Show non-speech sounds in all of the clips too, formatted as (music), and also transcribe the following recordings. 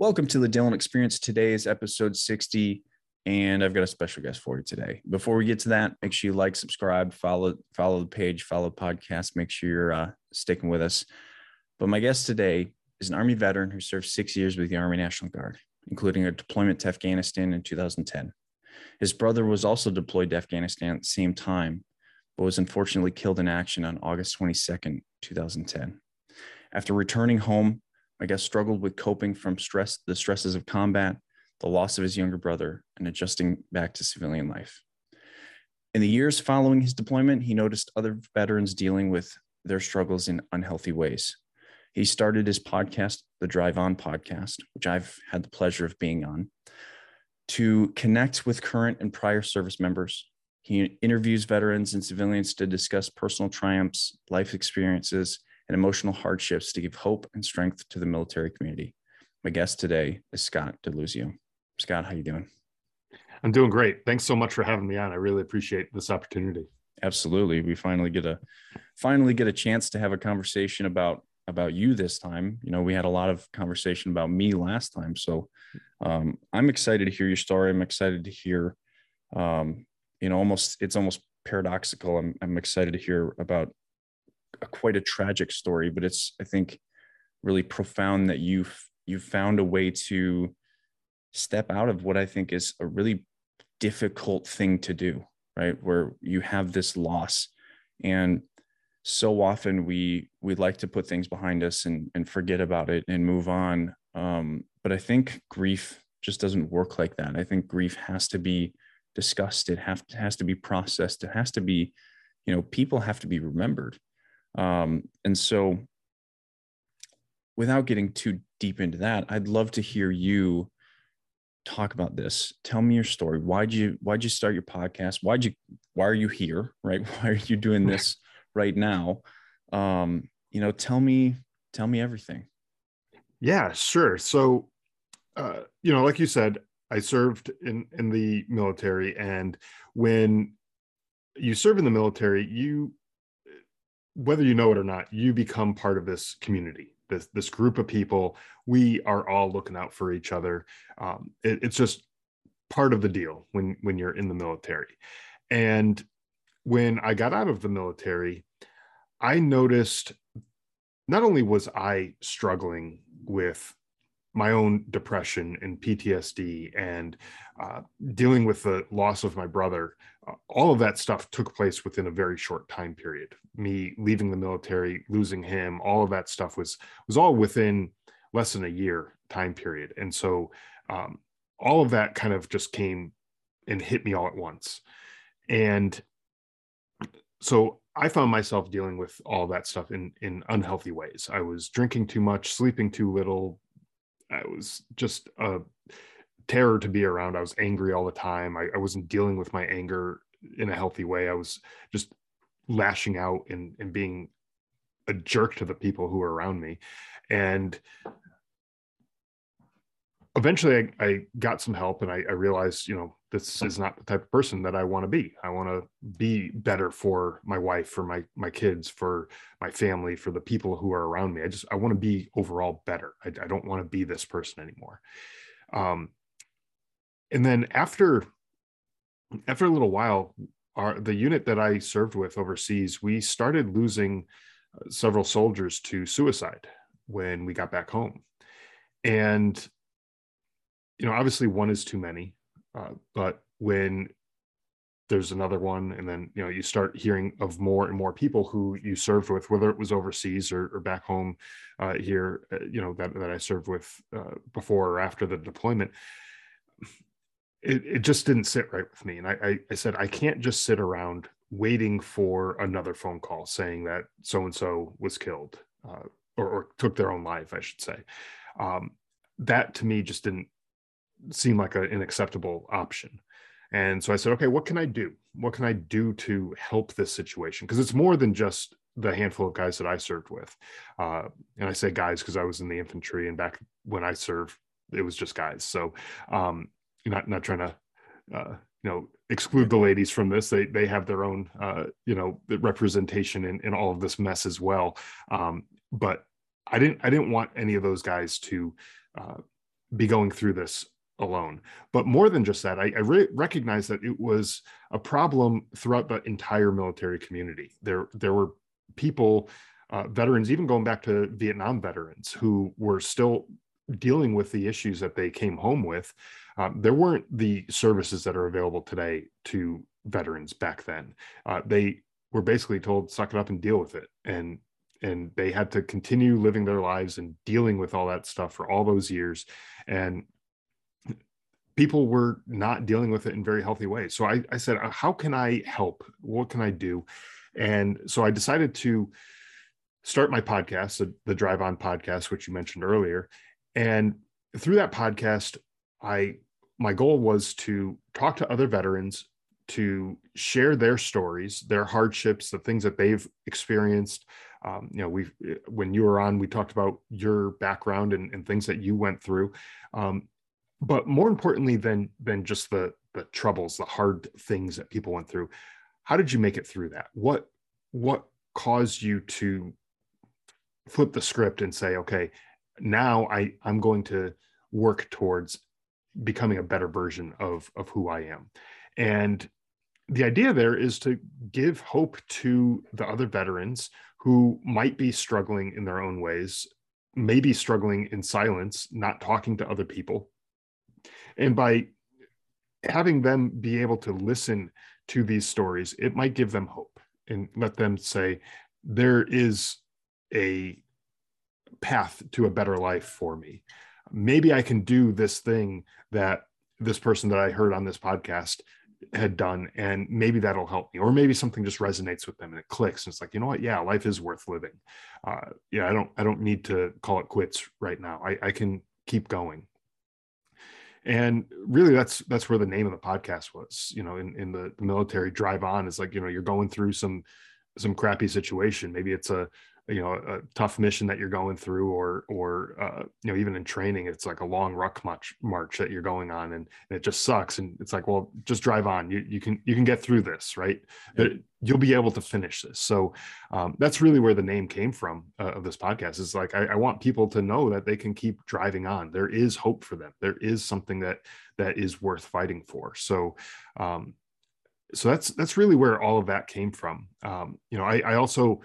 Welcome to the Dylan Experience. Today is episode 60, and I've got a special guest for you today. Before we get to that, make sure you like, subscribe, follow, follow the page, follow the podcast. Make sure you're uh, sticking with us. But my guest today is an Army veteran who served six years with the Army National Guard, including a deployment to Afghanistan in 2010. His brother was also deployed to Afghanistan at the same time, but was unfortunately killed in action on August 22nd, 2010. After returning home, my guess, struggled with coping from stress, the stresses of combat, the loss of his younger brother, and adjusting back to civilian life. In the years following his deployment, he noticed other veterans dealing with their struggles in unhealthy ways. He started his podcast, the Drive On podcast, which I've had the pleasure of being on, to connect with current and prior service members. He interviews veterans and civilians to discuss personal triumphs, life experiences, and emotional hardships to give hope and strength to the military community. My guest today is Scott DeLuzio. Scott, how you doing? I'm doing great. Thanks so much for having me on. I really appreciate this opportunity. Absolutely. We finally get a finally get a chance to have a conversation about about you this time. You know, we had a lot of conversation about me last time. So um, I'm excited to hear your story. I'm excited to hear um, you know, almost it's almost paradoxical. I'm I'm excited to hear about a, quite a tragic story, but it's I think really profound that you've you've found a way to step out of what I think is a really difficult thing to do, right? Where you have this loss, and so often we we like to put things behind us and and forget about it and move on. Um, but I think grief just doesn't work like that. I think grief has to be discussed. It have, has to be processed. It has to be, you know, people have to be remembered. Um, and so, without getting too deep into that, I'd love to hear you talk about this. Tell me your story. Why'd you Why'd you start your podcast? Why'd you Why are you here? Right? (laughs) Why are you doing this right now? Um, you know, tell me Tell me everything. Yeah, sure. So, uh, you know, like you said, I served in in the military, and when you serve in the military, you whether you know it or not, you become part of this community, this this group of people. We are all looking out for each other. Um, it, it's just part of the deal when when you're in the military. And when I got out of the military, I noticed not only was I struggling with my own depression and PTSD and uh, dealing with the loss of my brother, uh, all of that stuff took place within a very short time period. Me leaving the military, losing him, all of that stuff was was all within less than a year time period, and so um, all of that kind of just came and hit me all at once, and so I found myself dealing with all that stuff in in unhealthy ways. I was drinking too much, sleeping too little, I was just a terror to be around. I was angry all the time. I, I wasn't dealing with my anger in a healthy way. I was just lashing out and, and being a jerk to the people who were around me. And eventually I, I got some help and I, I, realized, you know, this is not the type of person that I want to be. I want to be better for my wife, for my my kids, for my family, for the people who are around me. I just I want to be overall better. I, I don't want to be this person anymore. Um, and then after after a little while, our the unit that I served with overseas, we started losing uh, several soldiers to suicide when we got back home, and you know obviously one is too many uh, but when there's another one and then you know you start hearing of more and more people who you served with whether it was overseas or, or back home uh, here uh, you know that, that i served with uh, before or after the deployment it, it just didn't sit right with me. And I, I, I said i can't just sit around waiting for another phone call saying that so and so was killed uh, or, or, took their own life i should say. Um, that to me just didn't seemed like a, an acceptable option. And so I said, okay, what can I do? What can I do to help this situation? Because it's more than just the handful of guys that I served with. Uh, and I say guys because I was in the infantry, and back when I served, it was just guys. So, um, not not trying to, uh, you know, exclude the ladies from this. They they have their own, uh, you know, representation in, in all of this mess as well. Um, but I didn't I didn't want any of those guys to uh, be going through this alone. But more than just that, I, I re- recognize that it was a problem throughout the entire military community. There, there were people, uh, veterans, even going back to Vietnam veterans, who were still dealing with the issues that they came home with. Um, there weren't the services that are available today to veterans back then. Uh, they were basically told, "Suck it up and deal with it," and and they had to continue living their lives and dealing with all that stuff for all those years and people were not dealing with it in very healthy ways. So I, I said, uh, how can I help? What can I do? And so I decided to start my podcast, the, Drive On podcast, which you mentioned earlier. And through that podcast, I my goal was to talk to other veterans to share their stories, their hardships, the things that they've experienced. Um, you know, we when you were on, we talked about your background and, and things that you went through. Um, but more importantly than than just the the troubles the hard things that people went through how did you make it through that? What what caused you to flip the script and say okay now i i'm going to work towards becoming a better version of of who i am? And the idea there is to give hope to the other veterans who might be struggling in their own ways maybe struggling in silence not talking to other people and by having them be able to listen to these stories, it might give them hope and let them say, there is a path to a better life for me. Maybe I can do this thing that this person that I heard on this podcast had done and maybe that'll help me. Or maybe something just resonates with them and it clicks and it's like you know what? Yeah life is worth living. Uh, yeah i don't i don't need to call it quits right now. I, I can keep going and really that's that's where the name of the podcast was you know in, in the, military drive on is like you know you're going through some some crappy situation. Maybe it's a you know a tough mission that you're going through or or uh, you know even in training it's like a long ruck march march that you're going on and, and it just sucks. And it's like well just drive on. You you can you can get through this right? Yeah. you'll be able to finish this. So um, that's really where the name came from uh, of this podcast is like I, I want people to know that they can keep driving on. There is hope for them. There is something that that is worth fighting for. So um, so that's that's really where all of that came from. Um, you know I, I also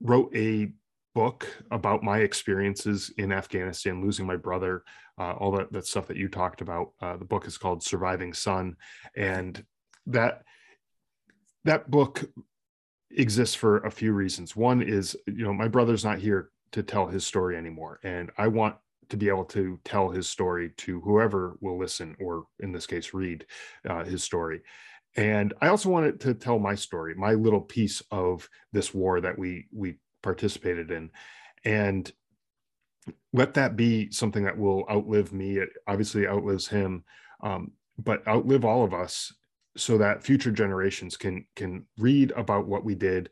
wrote a book about my experiences in Afghanistan, losing my brother, uh, all that, that stuff that you talked about. Uh, the book is called Surviving Son. And that, that book exists for a few reasons. One is, you know, my brother's not here to tell his story anymore. And I want to be able to tell his story to whoever will listen, or in this case, read uh, his story. And I also wanted to tell my story, my little piece of this war that we we participated in, and let that be something that will outlive me. It obviously outlives him, um, but outlive all of us, so that future generations can can read about what we did,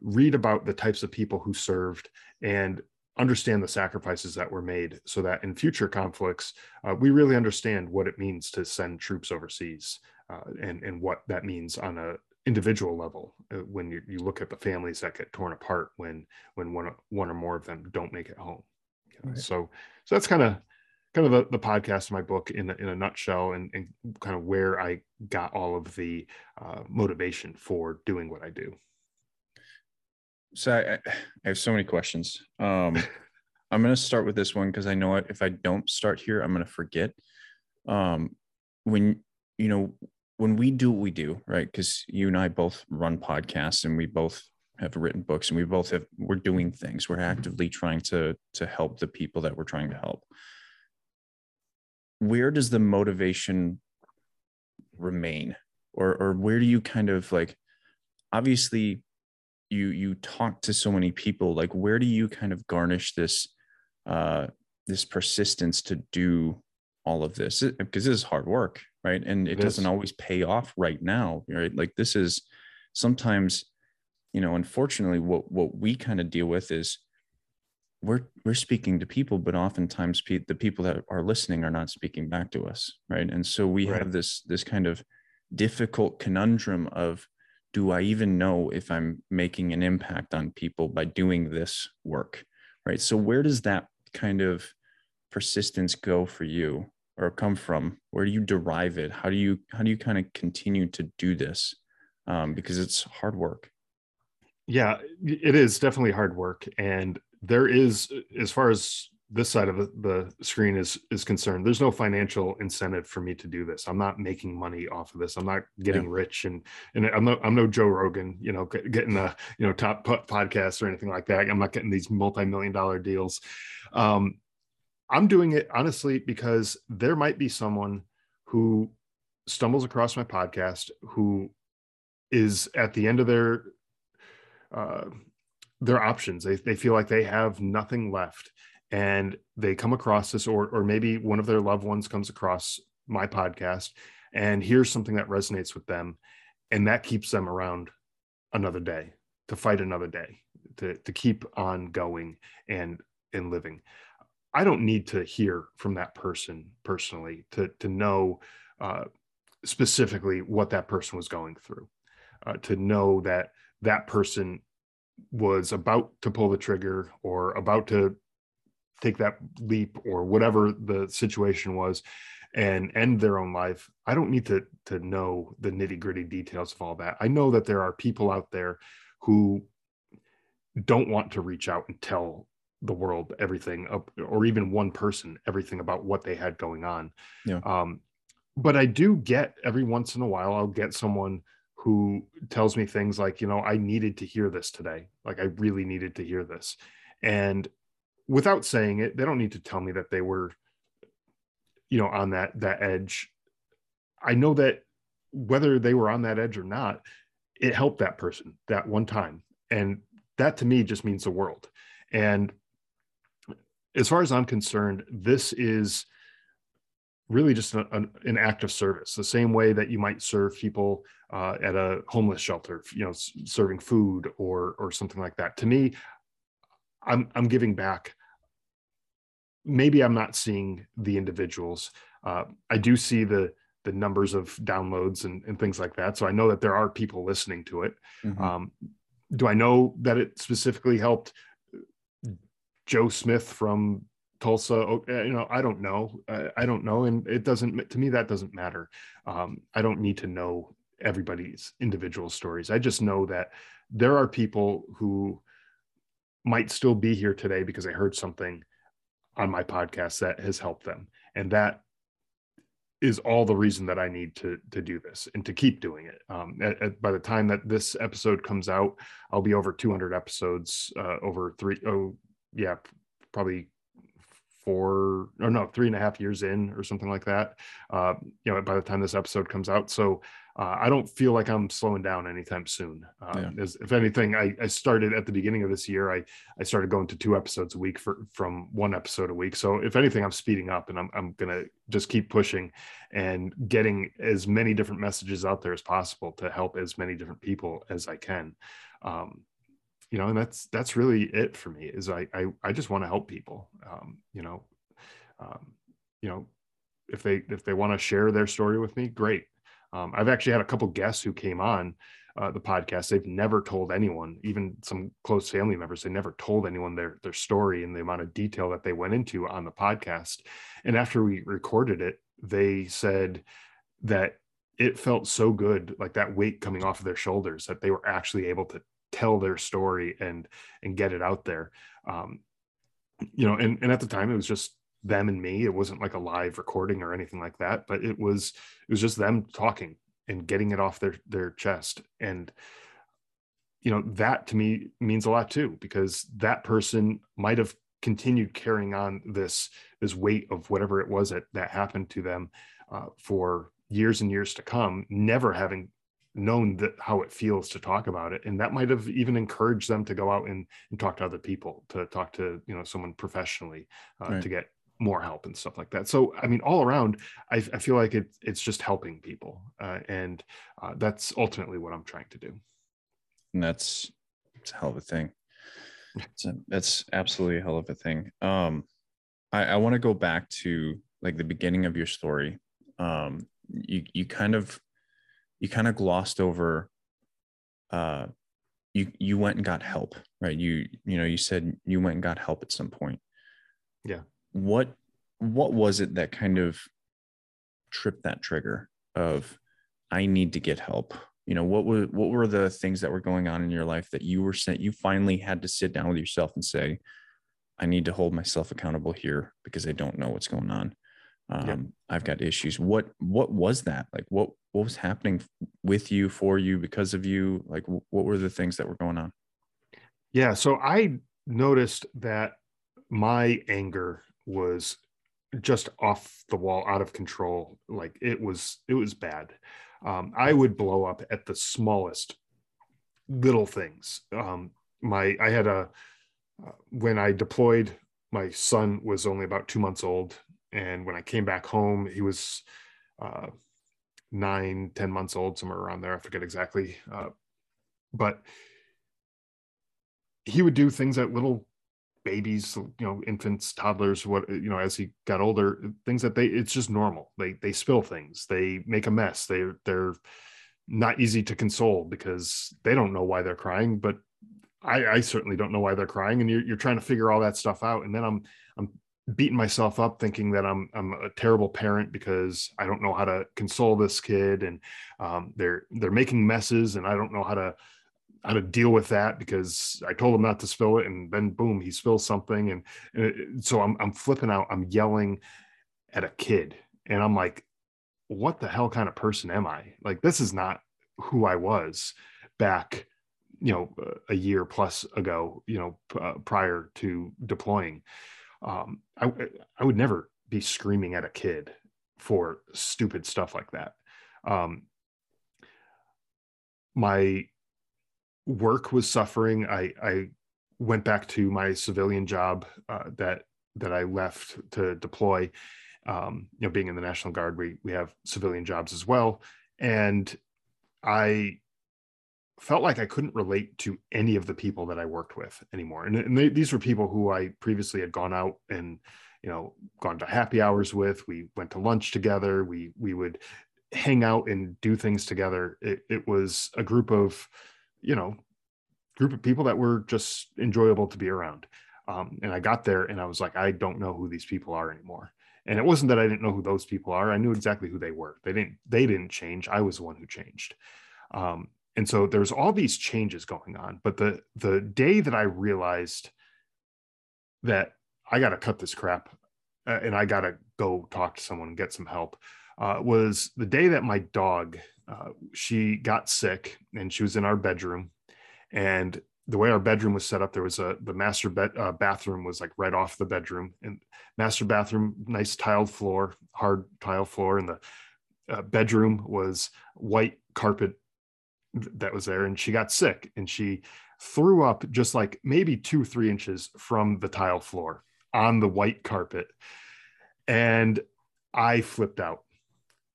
read about the types of people who served, and understand the sacrifices that were made so that in future conflicts uh, we really understand what it means to send troops overseas uh, and and what that means on a individual level uh, when you, you look at the families that get torn apart when when one one or more of them don't make it home. Right. so so that's kind of kind of the, the podcast of my book in a, in a nutshell and, and kind of where i got all of the uh, motivation for doing what i do. So I, I have so many questions. Um (laughs) i'm going to start with this one because i know if i don't start here i'm going to forget. Um when you know when we do what we do, right? Because you and I both run podcasts and we both have written books and we both have we're doing things. We're actively trying to to help the people that we're trying to help. Where does the motivation remain? Or or where do you kind of like obviously you you talk to so many people, like where do you kind of garnish this uh this persistence to do all of this because this is hard work right? And it, it doesn't always pay off right now right? Like this is sometimes you know unfortunately what what we kind of deal with is we're we're speaking to people but oftentimes pe- the people that are listening are not speaking back to us right? And so we right. have this this kind of difficult conundrum of do i even know if i'm making an impact on people by doing this work right? So where does that kind of persistence go for you or come from? Where do you derive it? How do you how do you kind of continue to do this? Um, because it's hard work. Yeah, it is definitely hard work, and there is, as far as this side of the screen is is concerned there's no financial incentive for me to do this i'm not making money off of this i'm not getting yeah. rich and and i'm no i'm no joe rogan you know getting a you know top podcast or anything like that i'm not getting these multi-million dollar deals um i'm doing it honestly because there might be someone who stumbles across my podcast who is at the end of their uh their options. They, they feel like they have nothing left and they come across this or or maybe one of their loved ones comes across my podcast and hears something that resonates with them and that keeps them around another day to fight another day to to keep on going and and living i don't need to hear from that person personally to to know uh, specifically what that person was going through uh, to know that that person was about to pull the trigger or about to take that leap or whatever the situation was and end their own life. I don't need to to know the nitty gritty details of all that. I know that there are people out there who don't want to reach out and tell the world everything or even one person everything about what they had going on yeah. um, but i do get every once in a while i'll get someone who tells me things like you know i needed to hear this today like i really needed to hear this and without saying it, they don't need to tell me that they were, you know, on that that edge. I know that whether they were on that edge or not, it helped that person that one time. And that to me just means the world. And as far as I'm concerned, this is really just an, an act of service, the same way that you might serve people uh, at a homeless shelter, you know, serving food or or something like that. To me, I'm I'm giving back. Maybe I'm not seeing the individuals. Uh, I do see the the numbers of downloads and, and things like that. So I know that there are people listening to it. Mm-hmm. Um, do I know that it specifically helped Joe Smith from Tulsa? Oh, eh, you know, I don't know. I don't know, and it doesn't. To me, that doesn't matter. Um, I don't need to know everybody's individual stories. I just know that there are people who might still be here today because I heard something on my podcast that has helped them. And that is all the reason that I need to to do this and to keep doing it. Um, at, at, by the time that this episode comes out, I'll be over 200 episodes, uh, over three. Oh, yeah, probably four or no, three and a half years in or something like that. Uh, you know, by the time this episode comes out, so uh, I don't feel like I'm slowing down anytime soon. Uh, yeah. as, if anything, I, I, started at the beginning of this year. I I started going to two episodes a week for from one episode a week. So if anything, I'm speeding up, and I'm I'm gonna just keep pushing and getting as many different messages out there as possible to help as many different people as I can. Um, you know, and that's that's really it for me. Is I I, I just want to help people. Um, you know, um, you know, if they if they want to share their story with me, great um, I've actually had a couple guests who came on uh, the podcast. They've never told anyone, even some close family members, they never told anyone their their story and the amount of detail that they went into on the podcast. And after we recorded it, they said that it felt so good, like that weight coming off of their shoulders, that they were actually able to tell their story and and get it out there. Um, you know, and and at the time it was just them and me. It wasn't like a live recording or anything like that, but it was it was just them talking and getting it off their their chest. And you know, that to me means a lot too, because that person might have continued carrying on this this weight of whatever it was that that happened to them uh, for years and years to come, never having known that how it feels to talk about it and that might have even encouraged them to go out and, and talk to other people to talk to you know someone professionally uh, right. to get more help and stuff like that. So, I mean, all around, I, I feel like it, it's just helping people. Uh, and uh, that's ultimately what I'm trying to do. And that's it's a hell of a thing. A, that's absolutely a hell of a thing. Um, I, I want to go back to like the beginning of your story. Um, you, you kind of, you kind of glossed over, uh, you, you went and got help, right? You, you know, you said you went and got help at some point. Yeah what what was it that kind of tripped that trigger of I need to get help? You know, what were what were the things that were going on in your life that you were sent you finally had to sit down with yourself and say, I need to hold myself accountable here because I don't know what's going on. Um, yep. I've got issues. What what was that? Like what what was happening with you, for you, because of you? Like what were the things that were going on? Yeah, so I noticed that my anger was just off the wall, out of control. Like it was it was bad. Um, I would blow up at the smallest little things. Um, my I had a uh, when I deployed, my son was only about two months old, and when I came back home, he was uh, nine, ten months old, somewhere around there. I forget exactly, uh, but he would do things that little babies, you know, infants, toddlers, what you know, as he got older, things that they it's just normal. They they spill things, they make a mess. They they're not easy to console because they don't know why they're crying, but I, I certainly don't know why they're crying, and you're you're trying to figure all that stuff out, and then I'm I'm beating myself up thinking that I'm I'm a terrible parent because I don't know how to console this kid, and um, they're they're making messes, and I don't know how to how to deal with that because I told him not to spill it, and then boom, he spills something, and, and it, so I'm I'm flipping out, I'm yelling at a kid, and I'm like, what the hell kind of person am I? Like this is not who I was back you know a year plus ago you know uh, prior to deploying um, I, I would never be screaming at a kid for stupid stuff like that. Um, my work was suffering. I i went back to my civilian job uh, that that i left to deploy. Um, you know being in the national guard we we have civilian jobs as well. And i felt like I couldn't relate to any of the people that I worked with anymore. And, and they, these were people who I previously had gone out and, you know, gone to happy hours with. We went to lunch together. We, we would hang out and do things together. It, it was a group of, you know, group of people that were just enjoyable to be around. Um, and I got there and I was like, I don't know who these people are anymore. And it wasn't that I didn't know who those people are. I knew exactly who they were. They didn't, they didn't change. I was the one who changed. Um, and so there's all these changes going on but the the day that i realized that i got to cut this crap uh, and i got to go talk to someone and get some help uh, was the day that my dog uh, she got sick and she was in our bedroom. And the way our bedroom was set up there was a the master bed uh, bathroom was like right off the bedroom. And master bathroom nice tiled floor hard tile floor. And the uh, bedroom was white carpet that was there and she got sick and she threw up just like maybe two three inches from the tile floor on the white carpet and i flipped out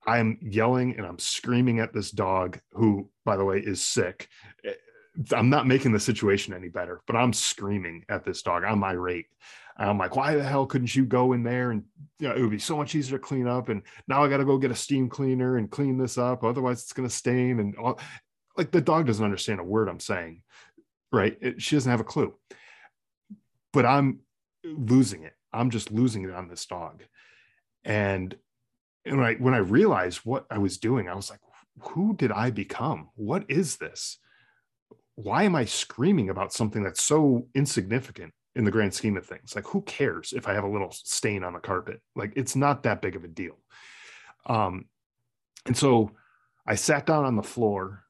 i'm yelling and i'm screaming at this dog who by the way is sick eh, i'm not making the situation any better but i'm screaming at this dog i'm irate I'm like, why the hell couldn't you go in there and you know, it would be so much easier to clean up. And now I got to go get a steam cleaner and clean this up. Otherwise, it's going to stain. And all like the dog doesn't understand a word I'm saying, right? It, she doesn't have a clue. But I'm losing it. I'm just losing it on this dog. And, and when I when I realized what I was doing, I was like, who did I become? What is this? Why am I screaming about something that's so insignificant in the grand scheme of things? Like, who cares if I have a little stain on the carpet? Like, it's not that big of a deal. Um, and so I sat down on the floor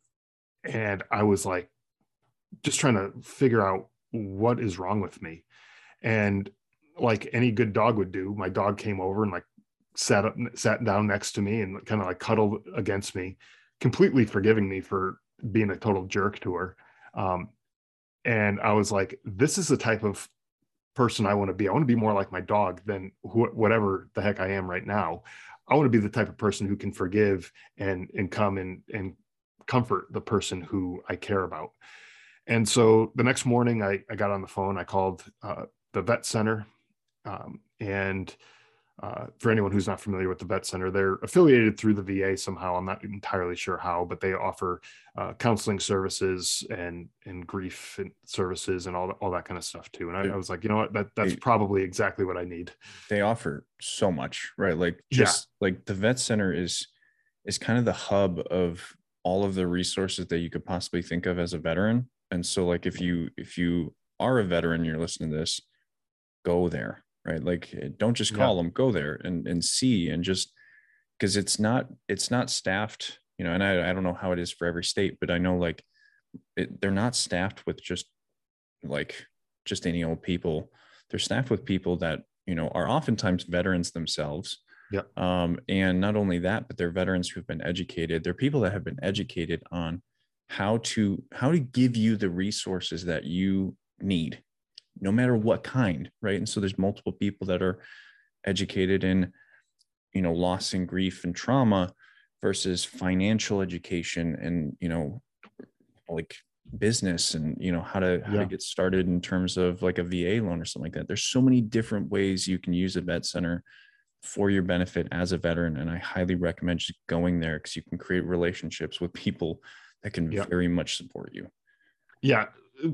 and I was like just trying to figure out what is wrong with me. And like any good dog would do, my dog came over and like sat up, sat down next to me and kind of like cuddled against me, completely forgiving me for being a total jerk to her. Um, and I was like, this is the type of person I want to be. I want to be more like my dog than wh- whatever the heck I am right now. I want to be the type of person who can forgive and and come and and comfort the person who I care about. And so the next morning, I, I got on the phone. I called uh, the vet center, um, and uh, for anyone who's not familiar with the vet center they're affiliated through the va somehow i'm not entirely sure how but they offer uh, counseling services and and grief and services and all that, all that kind of stuff too and I, I was like you know what that that's probably exactly what i need they offer so much right like just yeah. like the vet center is is kind of the hub of all of the resources that you could possibly think of as a veteran. And so like if you if you are a veteran you're listening to this go there right? Like eh, don't just call yeah. them go there and and see and just because it's not it's not staffed you know and I, I don't know how it is for every state but i know like it, they're not staffed with just like just any old people. They're staffed with people that you know are oftentimes veterans themselves yeah um, and not only that but they're veterans who've been educated they're people that have been educated on how to how to give you the resources that you need no matter what kind, right? And so there's multiple people that are educated in, you know, loss and grief and trauma versus financial education and, you know, like business and you know how to how yeah. to get started in terms of like a VA loan or something like that. There's so many different ways you can use a vet center for your benefit as a veteran and I highly recommend just going there because you can create relationships with people that can yeah. very much support you. Yeah,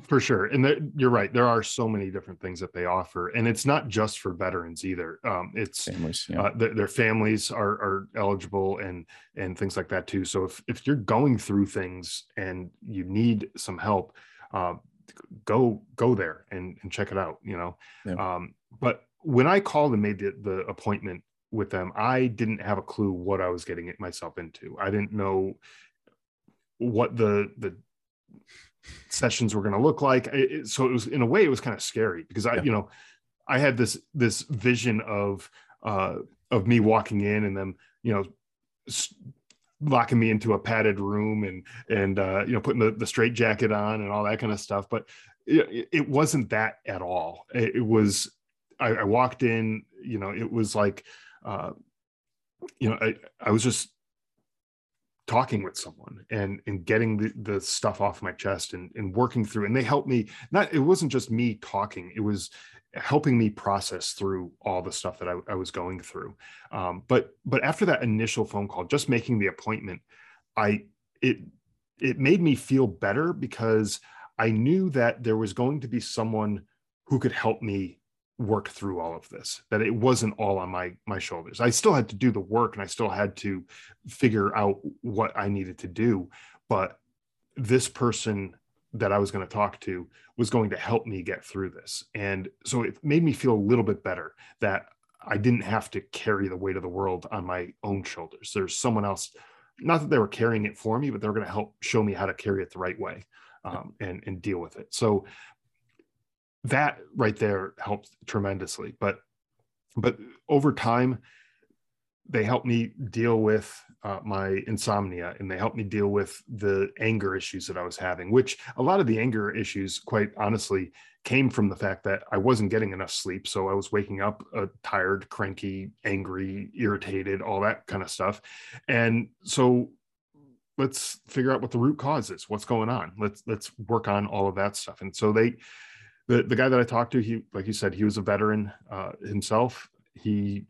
for sure and the, you're right there are so many different things that they offer and it's not just for veterans either um, it's families, yeah. uh, th- their families are, are eligible and and things like that too so if, if you're going through things and you need some help uh, go go there and, and check it out you know yeah. um, but when i called and made the, the appointment with them i didn't have a clue what i was getting myself into i didn't know what the the sessions were going to look like. It, so it was in a way it was kind of scary because I, yeah. you know, I had this this vision of uh, of me walking in and them, you know, locking me into a padded room and and uh, you know putting the, the straight jacket on and all that kind of stuff. But it, it wasn't that at all. It, it was I, I, walked in, you know, it was like, uh, you know, I, I was just talking with someone and and getting the, the stuff off my chest and, and working through and they helped me not it wasn't just me talking it was helping me process through all the stuff that I, I was going through. Um, but but after that initial phone call just making the appointment i it it made me feel better because i knew that there was going to be someone who could help me work through all of this that it wasn't all on my my shoulders. I still had to do the work and i still had to figure out what i needed to do but this person that i was going to talk to was going to help me get through this. And so it made me feel a little bit better that i didn't have to carry the weight of the world on my own shoulders. There's someone else not that they were carrying it for me but they were going to help show me how to carry it the right way um, and and deal with it. So that right there helped tremendously. But but over time, they helped me deal with uh, my insomnia and they helped me deal with the anger issues that I was having, which a lot of the anger issues, quite honestly, came from the fact that I wasn't getting enough sleep. So I was waking up uh, tired, cranky, angry, irritated, all that kind of stuff. And so let's figure out what the root cause is what's going on let's let's work on all of that stuff and so they the the guy that I talked to, he like you said, he was a veteran uh, himself. He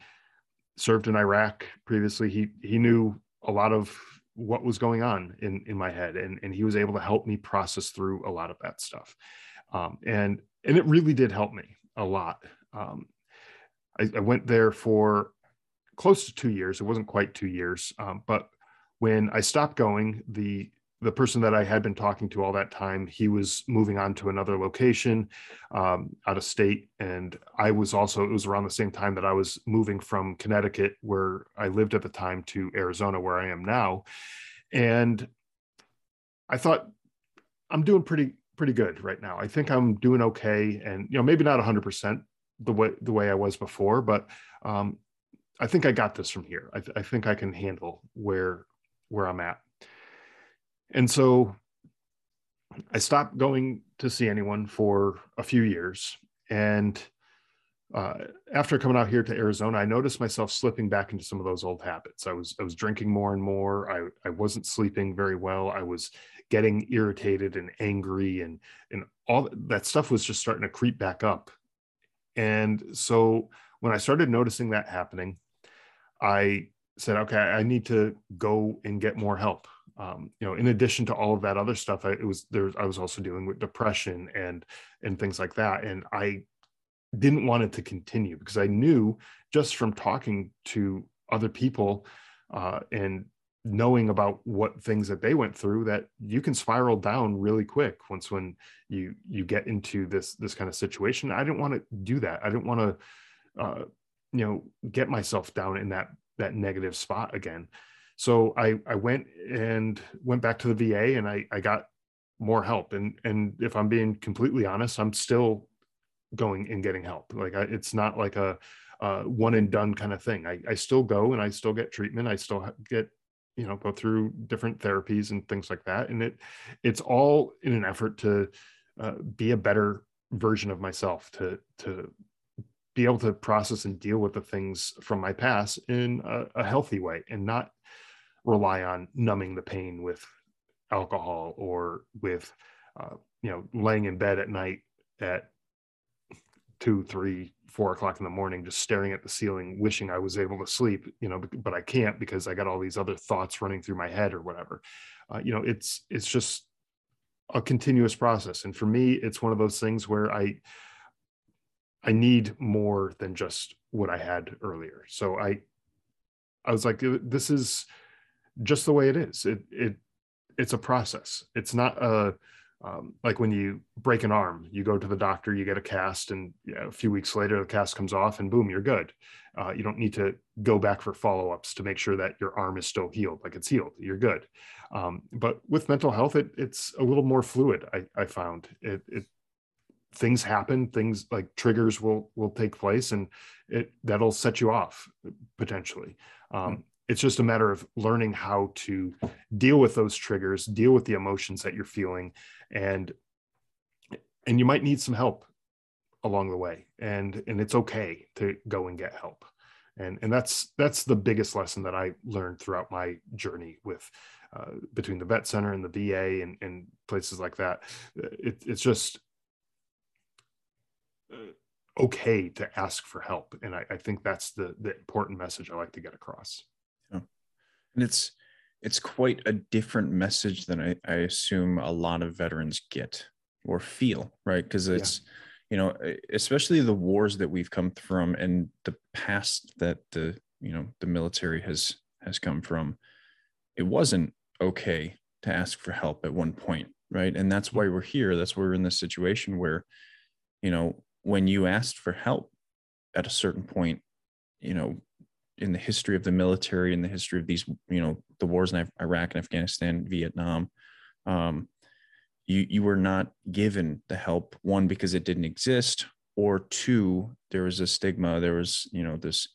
served in Iraq previously. He he knew a lot of what was going on in in my head, and and he was able to help me process through a lot of that stuff. Um, and and it really did help me a lot. Um, I, I, went there for close to two years. It wasn't quite two years, um, but when I stopped going, the the person that I had been talking to all that time, he was moving on to another location um, out of state. And I was also, it was around the same time that I was moving from Connecticut, where I lived at the time, to Arizona, where I am now. And I thought, I'm doing pretty, pretty good right now. I think I'm doing okay. And, you know, maybe not 100% the way, the way I was before, but um, I think I got this from here. I, th- I think I can handle where, where I'm at and so I stopped going to see anyone for a few years. And uh, after coming out here to Arizona, I noticed myself slipping back into some of those old habits. I was I was drinking more and more. I, I wasn't sleeping very well. I was getting irritated and angry, and and all that stuff was just starting to creep back up. And so when I started noticing that happening, I said, okay, I need to go and get more help. Um, you know, in addition to all of that other stuff, I, was there. I was also dealing with depression and and things like that, and I didn't want it to continue because I knew just from talking to other people uh, and knowing about what things that they went through that you can spiral down really quick once when you you get into this this kind of situation i didn't want to do that i didn't want to uh, you know get myself down in that that negative spot again so i i went and went back to the va and i i got more help. And and if i'm being completely honest i'm still going and getting help. Like I, it's not like a one and done kind of thing. I, I still go and i still get treatment. I still get you know go through different therapies and things like that. And it it's all in an effort to uh, be a better version of myself to to be able to process and deal with the things from my past in a, a healthy way and not rely on numbing the pain with alcohol or with uh, you know laying in bed at night at two three four o'clock in the morning just staring at the ceiling wishing i was able to sleep you know but i can't because i got all these other thoughts running through my head or whatever. Uh, you know it's it's just a continuous process. And for me it's one of those things where i i need more than just what i had earlier. So i i was like this is just the way it is it it it's a process it's not a um, like when you break an arm, you go to the doctor, you get a cast, and you know, a few weeks later, the cast comes off, and boom, you're good. Uh, you don't need to go back for follow ups to make sure that your arm is still healed, like it's healed. You're good. Um, but with mental health, it, it's a little more fluid. I, I found it, it things happen things like triggers will will take place and it that'll set you off potentially um, it's just a matter of learning how to deal with those triggers deal with the emotions that you're feeling and and you might need some help along the way and and it's okay to go and get help and and that's that's the biggest lesson that i learned throughout my journey with uh, between the vet center and the va and, and places like that it, it's just uh, okay to ask for help and I, I think that's the the important message i like to get across. And it's it's quite a different message than I, I assume a lot of veterans get or feel, right? Because it's, yeah. you know, especially the wars that we've come from and the past that the, you know, the military has has come from. It wasn't okay to ask for help at one point, right? And that's why we're here. That's why we're in this situation where, you know, when you asked for help at a certain point, you know, in the history of the military, in the history of these, you know, the wars in Iraq and Afghanistan, Vietnam, um, you you were not given the help. One because it didn't exist, or two there was a stigma. There was you know this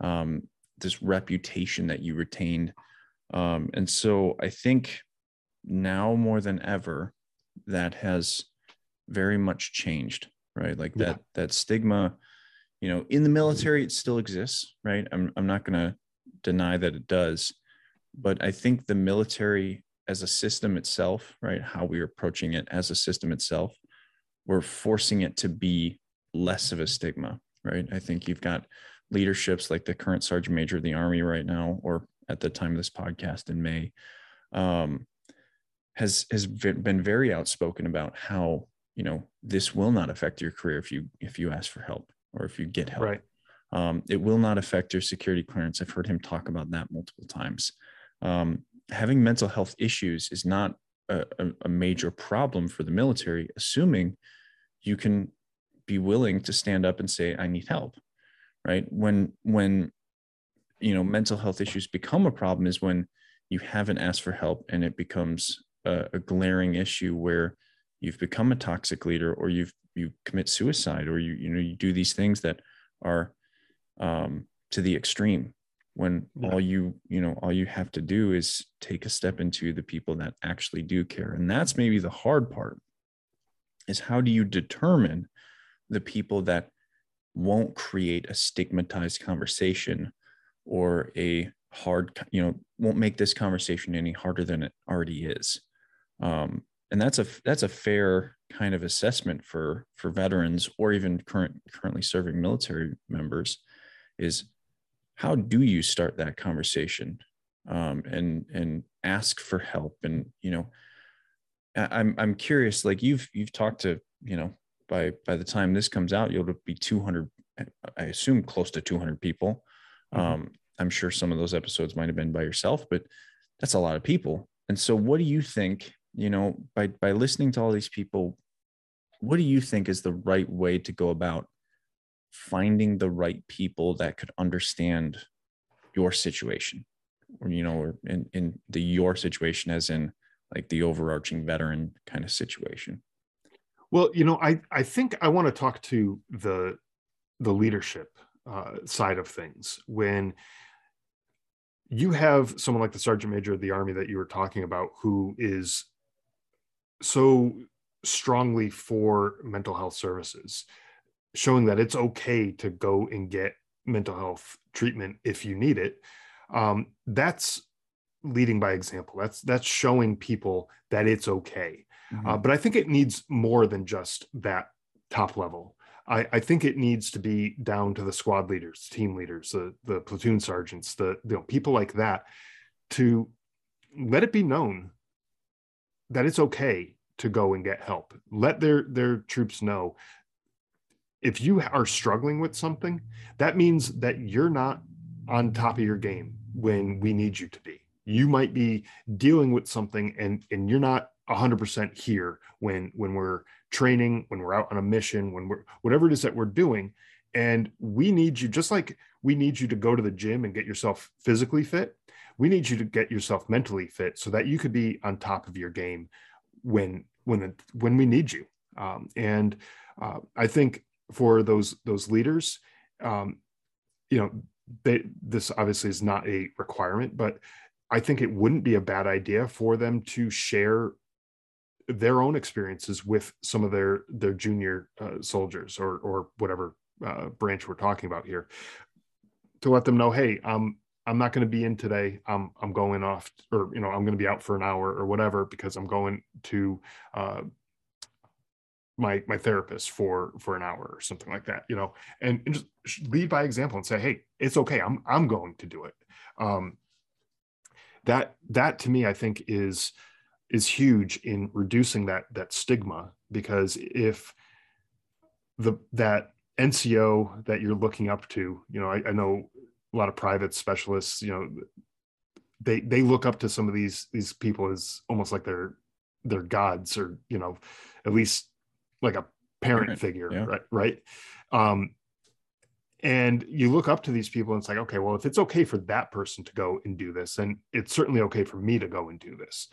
um, this reputation that you retained, um, and so I think now more than ever that has very much changed. Right, like yeah. that that stigma you know in the military it still exists right? I'm, I'm not going to deny that it does but i think the military as a system itself right how we're approaching it as a system itself we're forcing it to be less of a stigma right? I think you've got leaderships like the current sergeant major of the army right now or at the time of this podcast in may um, has has been very outspoken about how you know this will not affect your career if you if you ask for help or if you get help. Right. Um, it will not affect your security clearance. I've heard him talk about that multiple times. Um, having mental health issues is not a, a, major problem for the military, assuming you can be willing to stand up and say, "I need help." Right when when you know mental health issues become a problem is when you haven't asked for help and it becomes a, a glaring issue where you've become a toxic leader or you've you commit suicide or you you know you do these things that are um, to the extreme when yeah. all you you know all you have to do is take a step into the people that actually do care and that's maybe the hard part is how do you determine the people that won't create a stigmatized conversation or a hard you know won't make this conversation any harder than it already is um, and that's a that's a fair kind of assessment for for veterans or even current currently serving military members is how do you start that conversation um, and and ask for help? And you know i'm i'm curious like you've you've talked to you know by by the time this comes out you'll be 200 i assume close to 200 people. Mm-hmm. um, i'm sure some of those episodes might have been by yourself but that's a lot of people. And so what do you think you know by by listening to all these people what do you think is the right way to go about finding the right people that could understand your situation? Or you know or in in the your situation as in like the overarching veteran kind of situation? Well you know i i think i want to talk to the the leadership uh, side of things. When you have someone like the sergeant major of the army that you were talking about who is so strongly for mental health services, showing that it's okay to go and get mental health treatment if you need it. Um, that's leading by example. That's that's showing people that it's okay. Mm-hmm. Uh, but I think it needs more than just that top level. I, I, think it needs to be down to the squad leaders, team leaders, the the platoon sergeants, the you know people like that, to let it be known that it's okay to go and get help. Let their their troops know if you are struggling with something, that means that you're not on top of your game when we need you to be. You might be dealing with something and and you're not 100% here when when we're training, when we're out on a mission, when we're whatever it is that we're doing and we need you just like we need you to go to the gym and get yourself physically fit. We need you to get yourself mentally fit so that you could be on top of your game when when when we need you. Um, and uh, I think for those those leaders, um, you know, they, this obviously is not a requirement, but I think it wouldn't be a bad idea for them to share their own experiences with some of their their junior uh, soldiers or or whatever uh, branch we're talking about here to let them know hey i'm i'm not going to be in today. I'm i'm going off or you know i'm going to be out for an hour or whatever because i'm going to uh, my my therapist for for an hour or something like that you know? And, and just lead by example and say hey it's okay. I'm i'm going to do it. Um that that to me i think is is huge in reducing that that stigma because if the that nco that you're looking up to you know I, I know a lot of private specialists you know they they look up to some of these these people as almost like they're they're gods or you know at least like a parent, parent figure yeah. right right um and you look up to these people and it's like okay well if it's okay for that person to go and do this and it's certainly okay for me to go and do this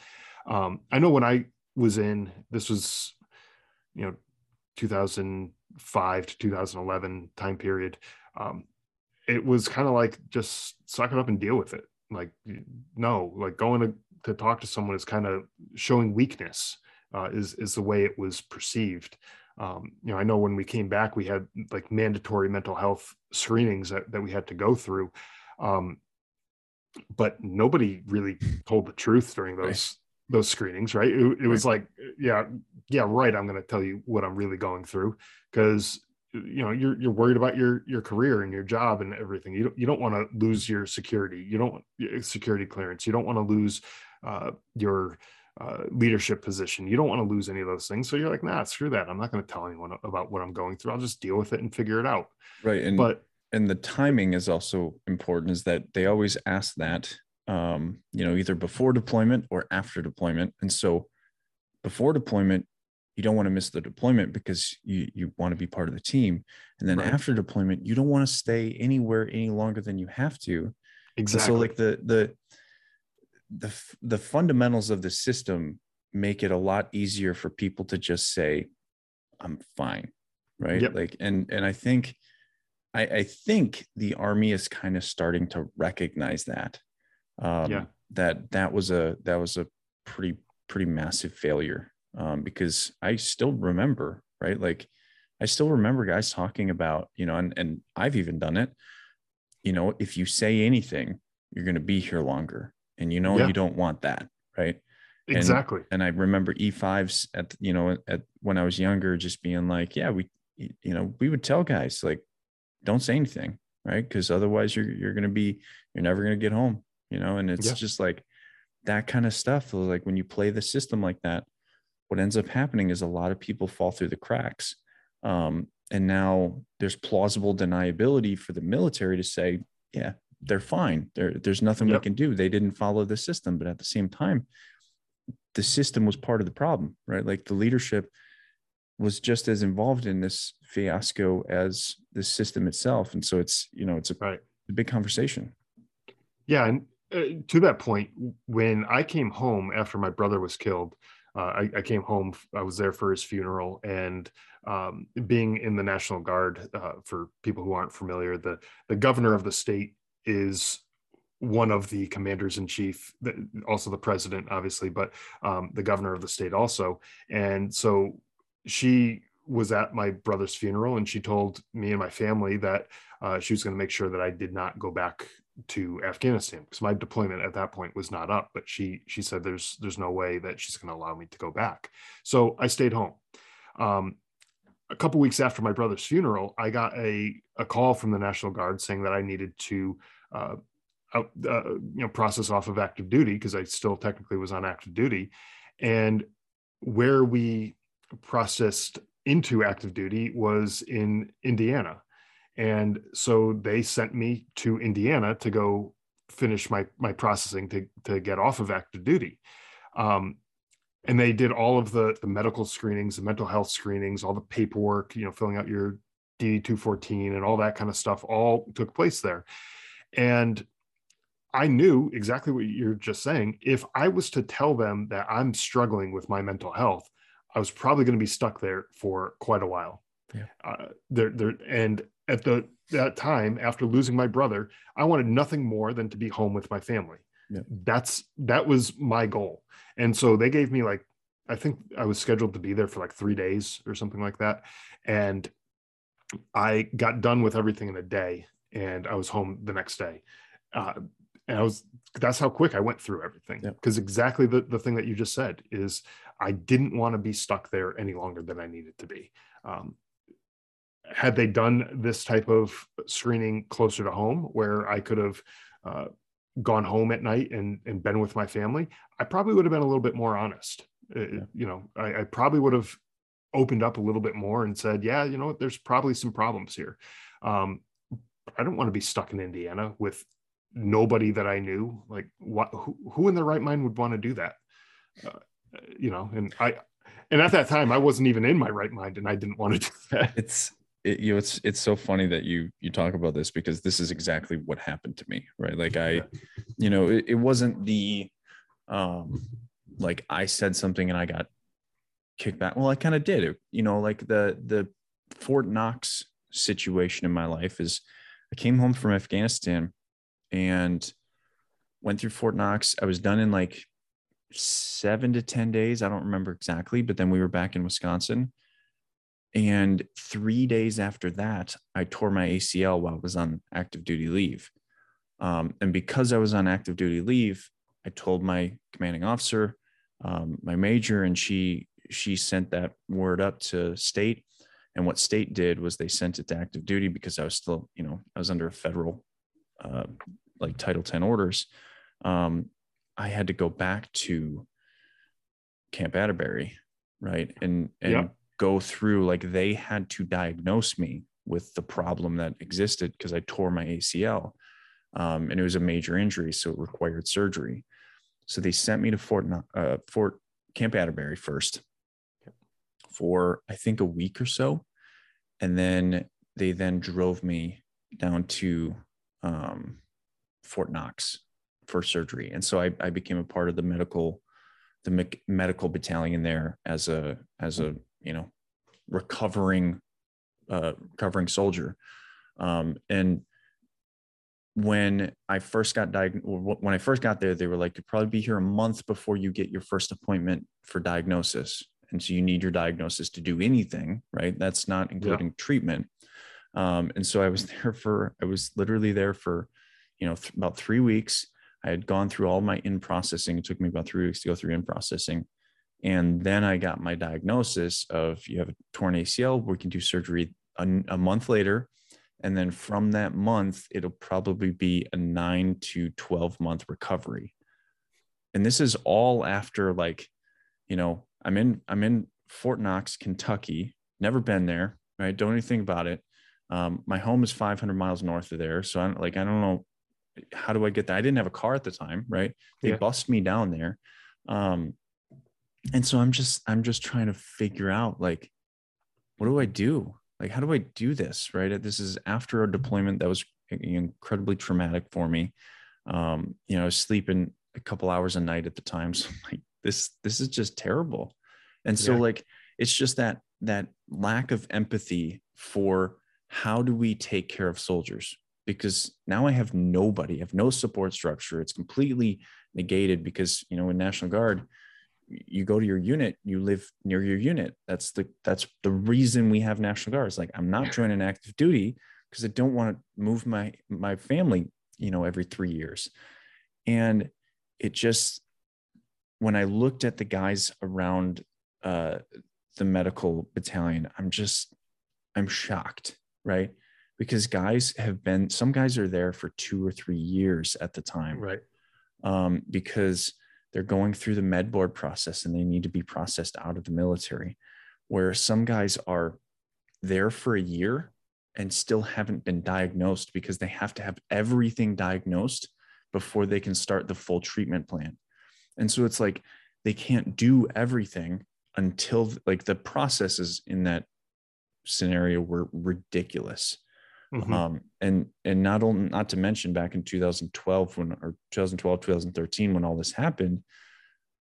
um i know when i was in this was you know 2005 to 2011 time period um it was kind of like just suck it up and deal with it like no like going to, to talk to someone is kind of showing weakness uh, is is the way it was perceived um, you know i know when we came back we had like mandatory mental health screenings that, that we had to go through um, but nobody really told the truth during those right. those screenings right it, it was right. like yeah yeah right i'm going to tell you what i'm really going through because you know you're you're worried about your your career and your job and everything. You don't you don't want to lose your security. You don't want security clearance. You don't want to lose uh, your uh, leadership position. You don't want to lose any of those things. So you're like nah screw that. I'm not going to tell anyone about what i'm going through. I'll just deal with it and figure it out. Right and but and the timing is also important is that they always ask that um you know either before deployment or after deployment. And so before deployment you don't want to miss the deployment because you you want to be part of the team and then right. after deployment you don't want to stay anywhere any longer than you have to exactly so like the the the the fundamentals of the system make it a lot easier for people to just say i'm fine right yep. like and and i think i i think the army is kind of starting to recognize that um yeah. that that was a that was a pretty pretty massive failure um, because I still remember, right? Like I still remember guys talking about, you know, and, and I've even done it. You know, if you say anything, you're going to be here longer. And you know, yeah. you don't want that, right? exactly. And, and I remember E5s at you know at when I was younger, just being like, yeah, we you know we would tell guys like, don't say anything, right? Because otherwise you're you're gonna be you're never gonna get home, you know. And it's yeah. just like that kind of stuff. Like when you play the system like that, what ends up happening is a lot of people fall through the cracks. Um, and now there's plausible deniability for the military to say, yeah, they're fine. There, there's nothing yep. we can do. They didn't follow the system. But at the same time, the system was part of the problem, right? Like the leadership was just as involved in this fiasco as the system itself. And so it's, you know, it's a, right. a big conversation. Yeah. And uh, to that point, when I came home after my brother was killed, uh, I, I, came home. I was there for his funeral, and um, being in the National Guard. Uh, for people who aren't familiar, the the governor of the state is one of the commanders in chief, also the president, obviously, but um, the governor of the state also. And so she was at my brother's funeral, and she told me and my family that uh, she was going to make sure that I did not go back to Afghanistan because my deployment at that point was not up. But she she said there's there's no way that she's going to allow me to go back. So I stayed home. Um, a couple weeks after my brother's funeral, I got a a call from the National Guard saying that I needed to uh, uh, you know process off of active duty because I still technically was on active duty, and where we processed into active duty was in Indiana and so they sent me to Indiana to go finish my my processing to to get off of active duty. Um, and they did all of the the medical screenings, the mental health screenings, all the paperwork, you know, filling out your DD two fourteen and all that kind of stuff, all took place there. And I knew exactly what you're just saying. If I was to tell them that I'm struggling with my mental health, I was probably going to be stuck there for quite a while. Yeah. Uh, there, there, and at the that time after losing my brother i wanted nothing more than to be home with my family. Yeah. that's that was my goal. And so they gave me like i think i was scheduled to be there for like three days or something like that. And i got done with everything in a day and i was home the next day. Uh, and i was that's how quick i went through everything. Because yeah. exactly the, the thing that you just said is i didn't want to be stuck there any longer than i needed to be. Um, had they done this type of screening closer to home where I could have uh, gone home at night and, and been with my family, I probably would have been a little bit more honest. Uh, yeah. You know, I, I, probably would have opened up a little bit more and said, yeah, you know what, there's probably some problems here. Um, I don't want to be stuck in Indiana with nobody that I knew. Like, what? Who, who in their right mind would want to do that? Uh, you know, and I, and at that time, I wasn't even in my right mind, and I didn't want to (laughs) do that. It's it, you know it's it's so funny that you you talk about this because this is exactly what happened to me right? Like i you know it, it wasn't the um like i said something and i got kicked back. Well i kind of did. It you know like the the fort knox situation in my life is i came home from afghanistan and went through fort knox. I was done in like seven to ten days. I don't remember exactly but then we were back in wisconsin and three days after that, I tore my ACL while I was on active duty leave. Um, and because I was on active duty leave, I told my commanding officer, um, my major, and she she sent that word up to state. And what state did was they sent it to active duty because I was still, you know, I was under federal, uh, like Title 10 orders. Um, I had to go back to Camp Atterbury, right? And and go through like they had to diagnose me with the problem that existed because I tore my ACL. Um, and it was a major injury, so it required surgery. So they sent me to Fort uh, Fort Camp Atterbury first for I think a week or so, and then they then drove me down to um, Fort Knox for surgery. And so I, I became a part of the medical the me- medical battalion there as a as a you know recovering uh, recovering soldier um, and when I first got diagnosed, when I first got there, they were like, you'd probably be here a month before you get your first appointment for diagnosis. And so you need your diagnosis to do anything, right? That's not including yeah. treatment. Um, and so I was (laughs) there for, I was literally there for, you know, th- about three weeks. I had gone through all my in processing. It took me about three weeks to go through in processing. And then I got my diagnosis of you have a torn ACL. We can do surgery a, a month later. And then from that month, it'll probably be a nine to 12 month recovery. And this is all after like, you know, I'm in, I'm in Fort Knox, Kentucky, never been there, right? Don't anything about it. Um, my home is 500 miles north of there. So I'm like, I don't know, how do I get there? I didn't have a car at the time, right? They yeah. bust me down there. Um, and so I'm just, I'm just trying to figure out like, what do I do? Like, how do I do this? Right. This is after a deployment that was incredibly traumatic for me. Um, you know, I was sleeping a couple hours a night at the time. (laughs) So I'm like, this, this is just terrible. And so yeah. like, it's just that, that lack of empathy for how do we take care of soldiers? Because now I have nobody, I have no support structure. It's completely negated because, you know, in National Guard, you go to your unit, you live near your unit. That's the that's the reason we have National guards. Like I'm not joining active duty because I don't want to move my my family, you know, every three years. And it just when I looked at the guys around uh, the medical battalion, I'm just I'm shocked right? Because guys have been, some guys are there for two or three years at the time. Right. Um, because they're going through the med board process and they need to be processed out of the military. Where some guys are there for a year and still haven't been diagnosed because they have to have everything diagnosed before they can start the full treatment plan. And so it's like they can't do everything until like the processes in that scenario were ridiculous. Mm-hmm. Um, and and not only not to mention back in 2012 when or 2012 2013 when all this happened,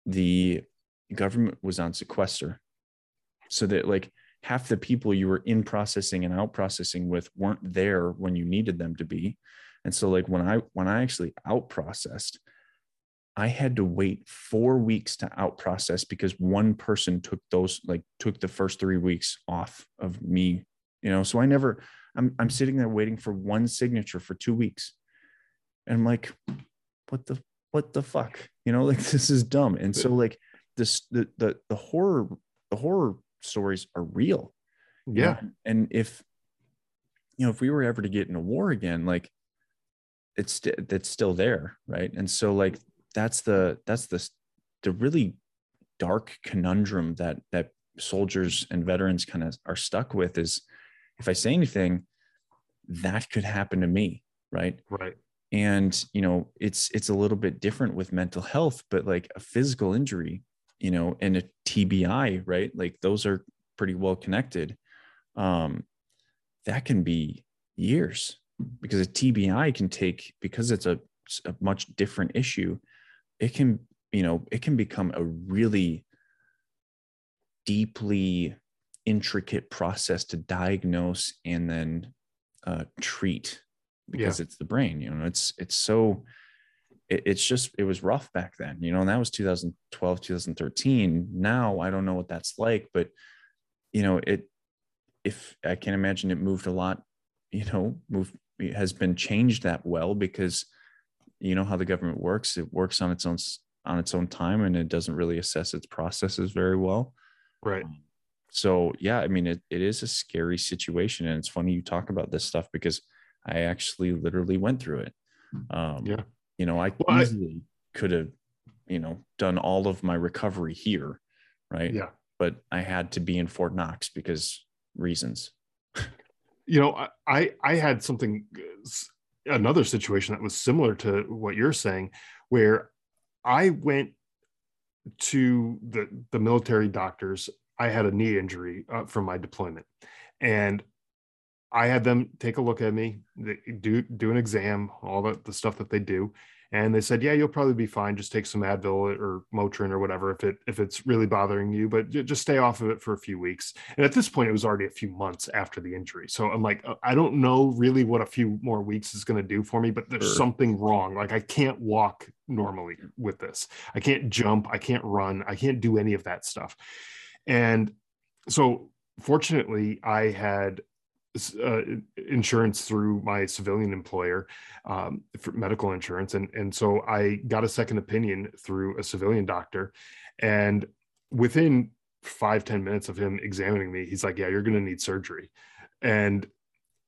the government was on sequester, so that like half the people you were in processing and out processing with weren't there when you needed them to be, and so like when I when I actually out processed, I had to wait four weeks to out process because one person took those, like took the first three weeks off of me, you know. So I never, I'm I'm sitting there waiting for one signature for two weeks. And I'm like, what the what the fuck? You know, (laughs) like this is dumb. And so like this the the the horror, the horror stories are real. Yeah. You know? And if you know, if we were ever to get in a war again, like it's it's still there, right? And so like that's the that's the the really dark conundrum that that soldiers and veterans kind of are stuck with is if I say anything, that could happen to me, right? Right. And you know, it's it's a little bit different with mental health, but like a physical injury, you know, and a TBI, right? Like those are pretty well connected. Um, that can be years because a TBI can take because it's a, a much different issue it can you know it can become a really deeply intricate process to diagnose and then uh, treat because yeah. it's the brain you know it's it's so it, it's just it was rough back then you know and that was 2012 2013 now i don't know what that's like but you know it if i can't imagine it moved a lot you know moved has been changed that well because you know how the government works. It works on its own on its own time and it doesn't really assess its processes very well. Right. Um, so yeah i mean it, it is a scary situation and it's funny you talk about this stuff because i actually literally went through it. Um yeah. you know i well, easily I, could have you know done all of my recovery here right? Yeah. But i had to be in fort knox because reasons. (laughs) You know i i had something another situation that was similar to what you're saying, where I went to the the military doctors. I had a knee injury uh, from my deployment, and I had them take a look at me, do do an exam, all the, the stuff that they do, and they said, "Yeah, you'll probably be fine. Just take some Advil or Motrin or whatever if it if it's really bothering you, but just stay off of it for a few weeks." And at this point, it was already a few months after the injury, so I'm like, uh, I don't know really what a few more weeks is going to do for me, but there's sure. something wrong. Like I can't walk normally with this. I can't jump. I can't run. I can't do any of that stuff. And so, fortunately, I had uh, insurance through my civilian employer um, for medical insurance, and and so I got a second opinion through a civilian doctor, and within five ten minutes of him examining me, he's like, "Yeah, you're going to need surgery," and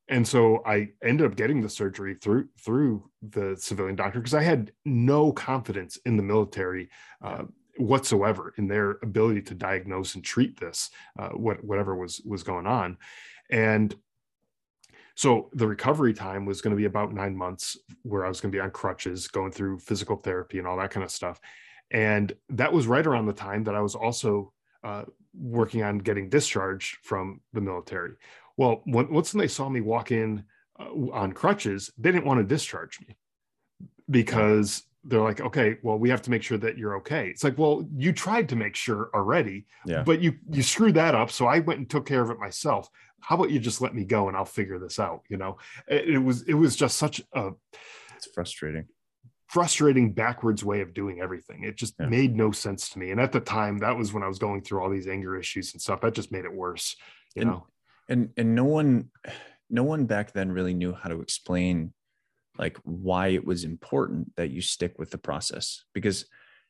and so I ended up getting the surgery through through the civilian doctor because I had no confidence in the military uh, whatsoever in their ability to diagnose and treat this uh, what whatever was was going on, and so the recovery time was going to be about nine months, where I was going to be on crutches, going through physical therapy and all that kind of stuff, and that was right around the time that I was also uh, working on getting discharged from the military. Well, when, once they saw me walk in uh, on crutches, they didn't want to discharge me because they're like, okay, well, we have to make sure that you're okay. It's like, well, you tried to make sure already, yeah. but you you screwed that up. So I went and took care of it myself. How about you just let me go and I'll figure this out? You know, it, it was it was just such a it's frustrating frustrating backwards way of doing everything. It just Yeah. made no sense to me. And at the time, that was when I was going through all these anger issues and stuff. That just made it worse. You And- know, and and no one (sighs) no one back then really knew how to explain like why it was important that you stick with the process. Because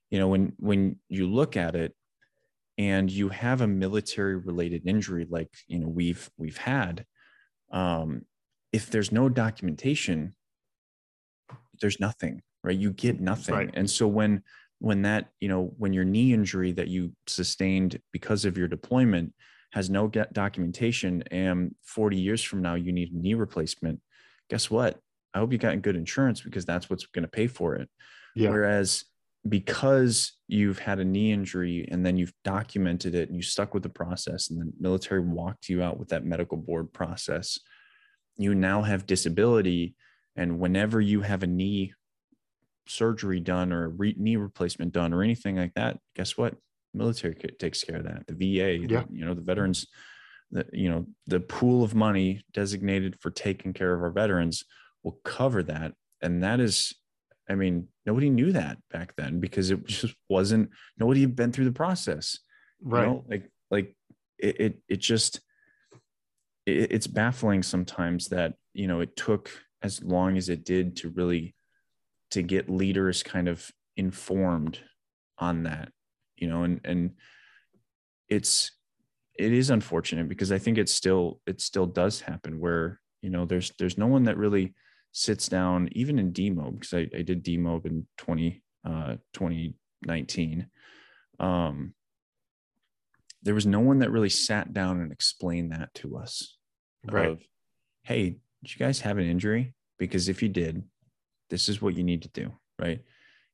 you know when when you look at it and you have a military related injury like you know we've we've had um if there's no documentation there's nothing right? You get nothing. Right. and so when when that you know when your knee injury that you sustained because of your deployment has no get documentation and 40 years from now you need a knee replacement guess what i hope you got good insurance because that's what's going to pay for it. Yeah, whereas because you've had a knee injury and then you've documented it and you stuck with the process and the military walked you out with that medical board process you now have disability. And whenever you have a knee surgery done or a re- knee replacement done or anything like that guess what? Military takes care of that. The va the- Yeah. you know the veterans the, you know the pool of money designated for taking care of our veterans will cover that and that is i mean nobody knew that back then because it (laughs) just wasn't nobody had been through the process you right. know? like like it it, it just it, it's baffling sometimes that you know it took as long as it did to really to get leaders kind of informed on that you know and and it's it is unfortunate because i think it still it still does happen where you know there's there's no one that really sits down even in demo because i, I did demo in 20 uh 2019 um there was no one that really sat down and explained that to us Right. of hey did you guys have an injury? Because if you did this is what you need to do right?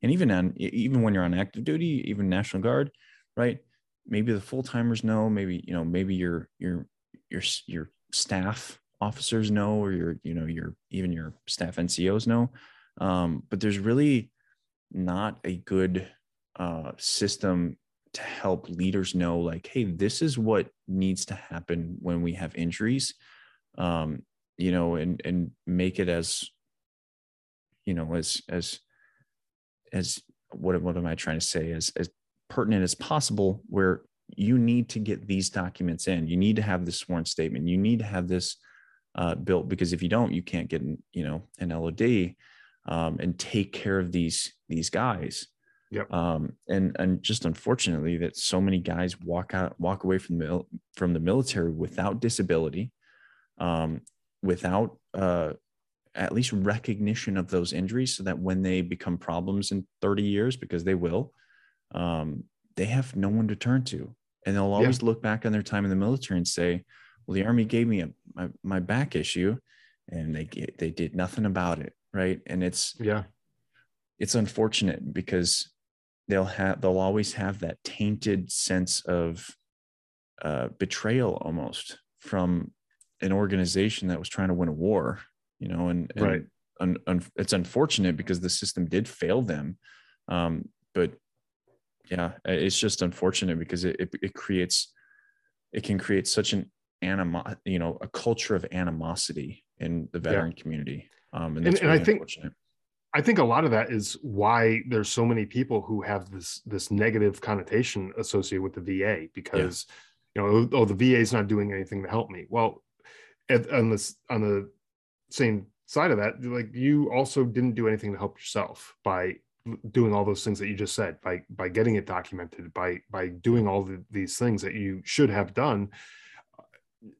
And even on even when you're on active duty even national guard right maybe the full timers know maybe you know maybe your your your your staff officers know or your you know your even your staff ncos know. Um, but there's really not a good uh, system to help leaders know like hey this is what needs to happen when we have injuries. Um, you know and and make it as you know as as as what what am i trying to say? As as pertinent as possible where you need to get these documents in. You need to have this sworn statement. You need to have this uh, built because if you don't you can't get an, you know an lod um, and take care of these these guys. Yep. um, and and just unfortunately that so many guys walk out walk away from the mil- from the military without disability um, without uh, at least recognition of those injuries so that when they become problems in 30 years because they will um, they have no one to turn to. And they'll always look back on their time in the military and say well the army gave me a, my, my back issue and they they did nothing about it right and it's Yeah. it's unfortunate because they'll have they'll always have that tainted sense of uh, betrayal almost from an organization that was trying to win a war you know and, and Right. un, un, it's unfortunate because the system did fail them um, but yeah it's just unfortunate because it, it, it creates it can create such an animo you know a culture of animosity in the veteran community. Um, and, And- that's and I think- I think a lot of that is why there's so many people who have this this negative connotation associated with the VA because you know oh the VA is not doing anything to help me. Well, at, on this on the same side of that, like you also didn't do anything to help yourself by doing all those things that you just said by by getting it documented by by doing all the, these things that you should have done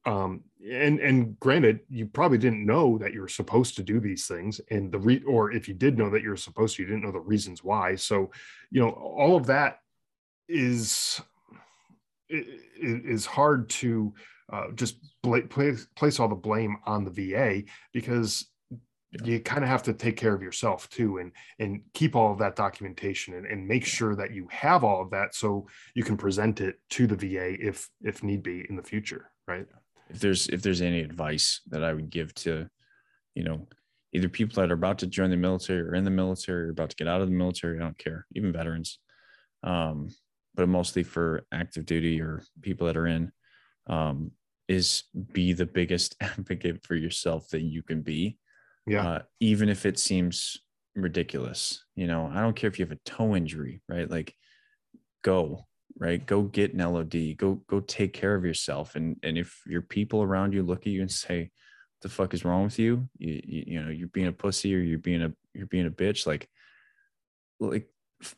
um and and granted you probably didn't know that you were supposed to do these things and the re or if you did know that you were supposed to you didn't know the reasons why. So you know all of that is is hard to uh, just place, place all the blame on the VA because yeah. you kind of have to take care of yourself too and and keep all of that documentation and, and make sure that you have all of that so you can present it to the VA if if need be in the future right if there's if there's any advice that I would give to you know either people that are about to join the military or in the military or about to get out of the military I don't care even veterans um but mostly for active duty or people that are in um is be the biggest (laughs) advocate for yourself that you can be yeah. Uh, even if it seems ridiculous, you know, I don't care if you have a toe injury, right? Like go, right? Go get an LOD, go, go take care of yourself. And, and if your people around you look at you and say, the fuck is wrong with you? You, you, you know, you're being a pussy or you're being a, you're being a bitch. Like, like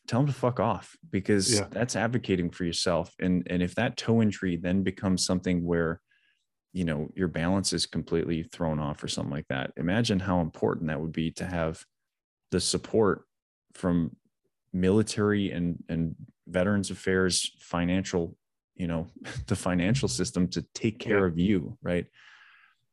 tell them to fuck off because yeah. that's advocating for yourself. And, and if that toe injury then becomes something where you know your balance is completely thrown off or something like that imagine how important that would be to have the support from military and and veterans affairs financial you know (laughs) the financial system to take care yeah. of you right?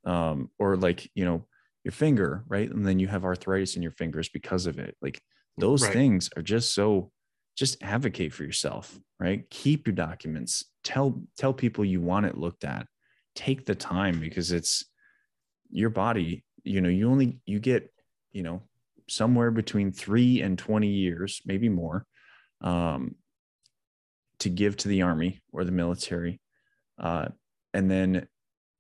Um or like you know your finger right? And then you have arthritis in your fingers because of it. Like those right. things are just so just advocate for yourself right? Keep your documents. Tell tell people you want it looked at. Take the time because it's your body you know you only you get you know somewhere between 3 and 20 years maybe more um, to give to the army or the military uh, and then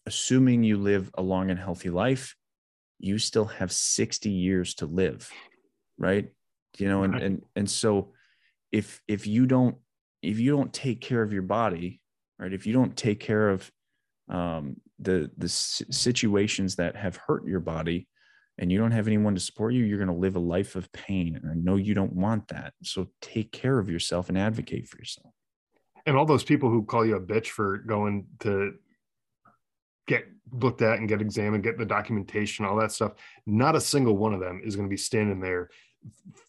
assuming you live a long and healthy life you still have 60 years to live right? You know and and and so if if you don't if you don't take care of your body right if you don't take care of um, the the situations that have hurt your body and you don't have anyone to support you you're going to live a life of pain. And i know you don't want that. So take care of yourself and advocate for yourself and all those people who call you a bitch for going to get looked at and get examined get the documentation all that stuff not a single one of them is going to be standing there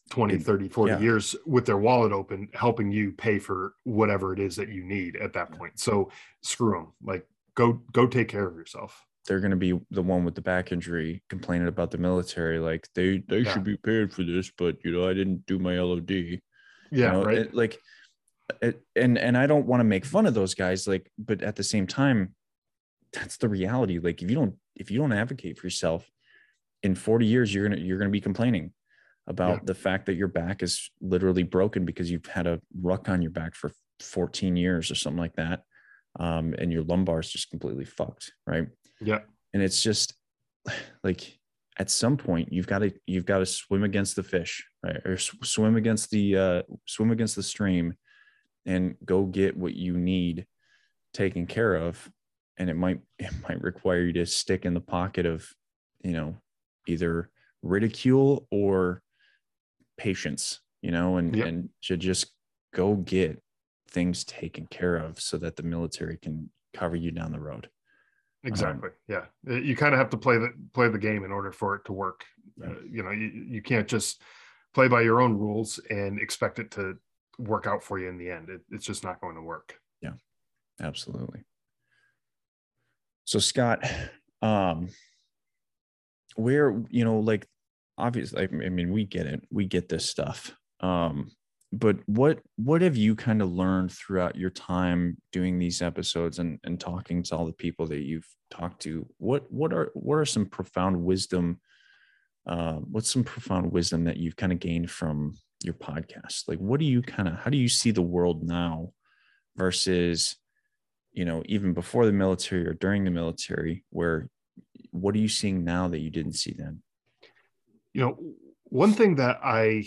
20 30 40 yeah. years with their wallet open helping you pay for whatever it is that you need at that point. So screw them like go go take care of yourself. They're going to be the one with the back injury complaining about the military like they they yeah. should be paid for this but you know i didn't do my lod yeah you know, right. it, like and and i don't want to make fun of those guys like but at the same time that's the reality like if you don't if you don't advocate for yourself in 40 years you're gonna you're gonna be complaining about yeah. the fact that your back is literally broken because you've had a ruck on your back for 14 years or something like that um, and your lumbar is just completely fucked, right? Yeah. And it's just (sighs) like at some point you've got to you've got to swim against the fish, right? Or swim against the uh, swim against the stream, and go get what you need taken care of. And it might (laughs) it might require you to stick in the pocket of, you know, either ridicule or patience, you know, and yep. and to just go get things taken care of so that the military can cover you down the road. Exactly. Um, yeah. You kind of have to play the play the game in order for it to work. Uh, you know, you, you can't just play by your own rules and expect it to work out for you in the end. It, it's just not going to work. Yeah. Absolutely. So Scott, um where, you know, like obviously I mean we get it. We get this stuff. Um but what what have you kind of learned throughout your time doing these episodes and and talking to all the people that you've talked to what what are what are some profound wisdom uh, what's some profound wisdom that you've kind of gained from your podcast like what do you kind of how do you see the world now versus you know even before the military or during the military where what are you seeing now that you didn't see then you know one thing that i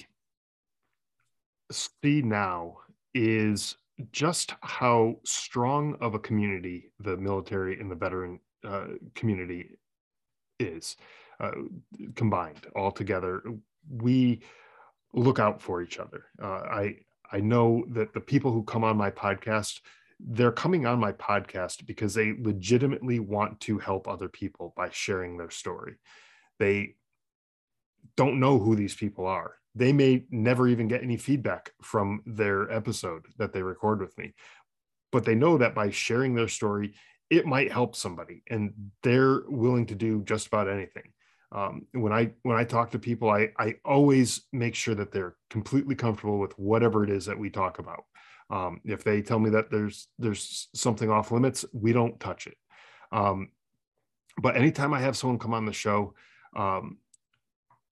see now is just how strong of a community the military and the veteran uh, community is uh, combined all together. We look out for each other. Uh, I I know that the people who come on my podcast, they're coming on my podcast because they legitimately want to help other people by sharing their story. They don't know who these people are. They may never even get any feedback from their episode that they record with me, but they know that by sharing their story, it might help somebody and they're willing to do just about anything um, when i when i talk to people i i always make sure that they're completely comfortable with whatever it is that we talk about. Um, if they tell me that there's there's something off limits we don't touch it. Um, but anytime i have someone come on the show um,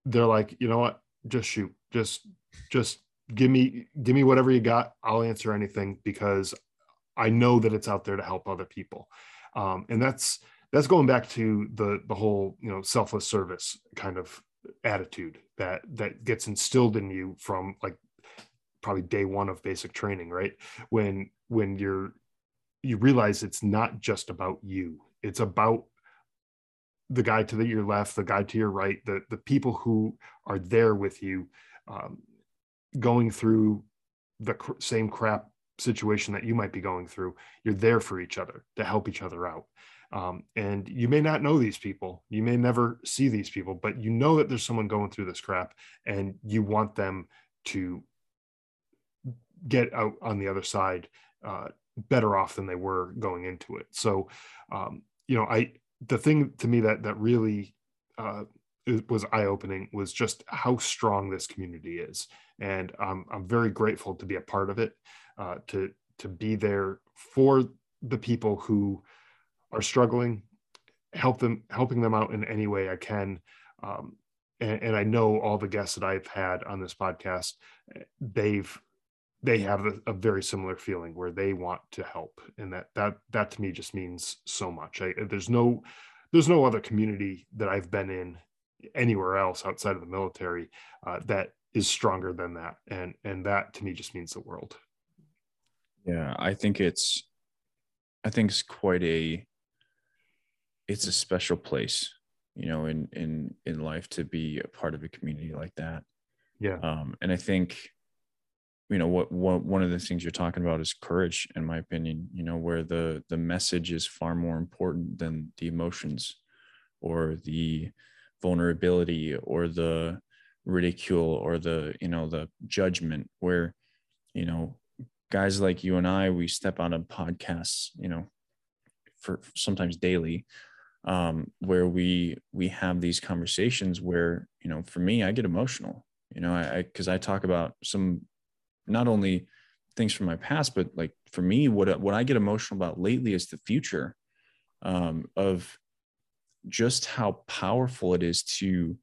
they're like you know what? Just shoot. Just just give me give me whatever you got. I'll answer anything because i know that it's out there to help other people. Um, and that's that's going back to the the whole you know selfless service kind of attitude that that gets instilled in you from like probably day one of basic training right? When when you're you realize it's not just about you. It's about the guy to the, your left the guy to your right the the people who are there with you um, going through the cr- same crap situation that you might be going through. You're there for each other to help each other out um, and you may not know these people, you may never see these people, but you know that there's someone going through this crap and you want them to get out on the other side uh, better off than they were going into it. So, um, you know, I, the thing to me that, that really uh, was eye opening was just how strong this community is. And I'm very grateful to be a part of it, uh, to, to be there for the people who, are struggling, help them, helping them out in any way I can. Um, and, and, I know all the guests that I've had on this podcast, they've they have a, a, very similar feeling where they want to help, and that that that to me just means so much. I, there's no there's no other community that I've been in anywhere else outside of the military uh, that is stronger than that, and and that to me just means the world. Yeah, I think it's I think it's quite a it's a special place you know in in in life to be a part of a community like that. Yeah. Um and i think you know what, what one of the things you're talking about is courage in my opinion you know where the the message is far more important than the emotions or the vulnerability or the ridicule or the you know the judgment where you know guys like you and I we step on a podcast you know for sometimes daily um, where we we have these conversations where you know for me I get emotional you know I because I, I, talk about some not only things from my past but like for me what what I get emotional about lately is the future um, of just how powerful it is to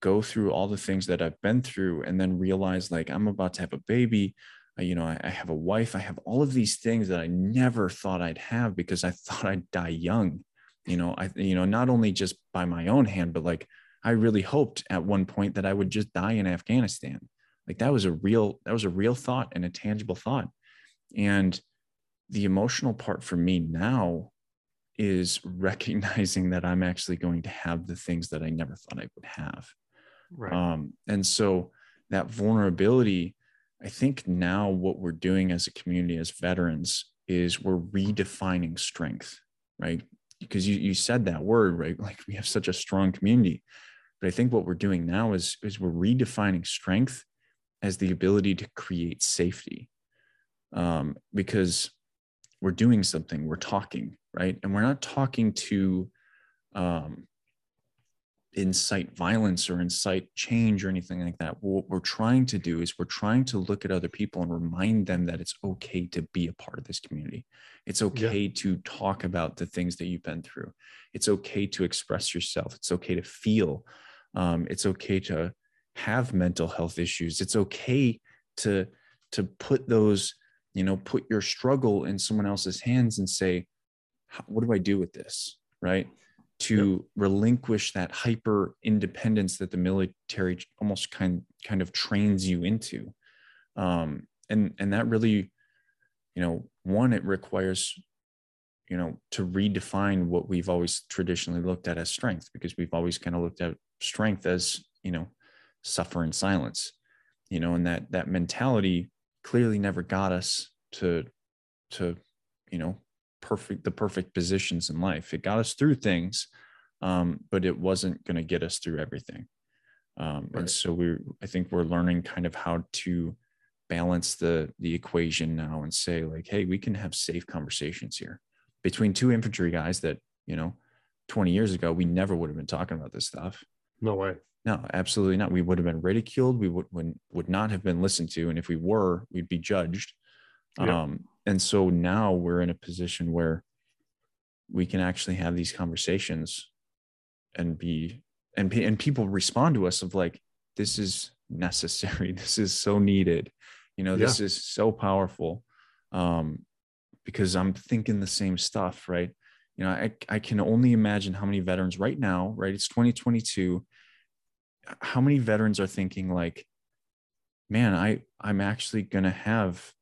go through all the things that I've been through and then realize like I'm about to have a baby. You know I, I have a wife. I have all of these things that I never thought I'd have because I (laughs) thought I'd die young you know i you know not only just by my own hand but like i really hoped at one point that i would just die in afghanistan. Like that was a real that was a real thought and a tangible thought. And the emotional part for me now is (laughs) recognizing that i'm actually going to have the things that i never thought i would have. Right. um, and so that vulnerability i think now what we're doing as a community as veterans is we're redefining strength right because you, you said that word right? Like we have such a strong community. But i think what we're doing now is is we're redefining strength as the ability to create safety um, because we're doing something we're talking right? And we're not talking to um, incite violence or incite change or anything like that. What we're trying to do is we're trying to look at other people and remind them that it's okay to be a part of this community. It's okay yeah. to talk about the things that you've been through. It's okay to express yourself. It's okay to feel. Um, it's okay to have mental health issues. It's okay to to put those, you know, put your struggle in someone else's hands and say, "What do I do with this?" Right? To yep. relinquish that hyper independence that the military almost kind kind of trains you into um, and and that really you know one it requires you know to redefine what we've always traditionally looked at as strength because we've always kind of looked at strength as you know suffer in silence you know and that that mentality clearly never got us to to you know perfect the perfect positions in life. It got us through things um, but it wasn't going to get us through everything. Um, right. and so we i think we're learning kind of how to balance the the equation now and say like hey we can have safe conversations here. Between two infantry guys that you know 20 years ago we never would have been talking about this stuff. No way. No absolutely not. We would have been ridiculed. We would would, would not have been listened to. And if we were we'd be judged. Yeah. um and so now we're in a position where we can actually have these conversations and be and and people respond to us of like this is necessary. (laughs) This is so needed. You know this yeah. is so powerful. Um because i'm thinking the same stuff right? You know I, I can only imagine how many veterans right now right? It's 2022 how many veterans are thinking like man i i'm actually gonna have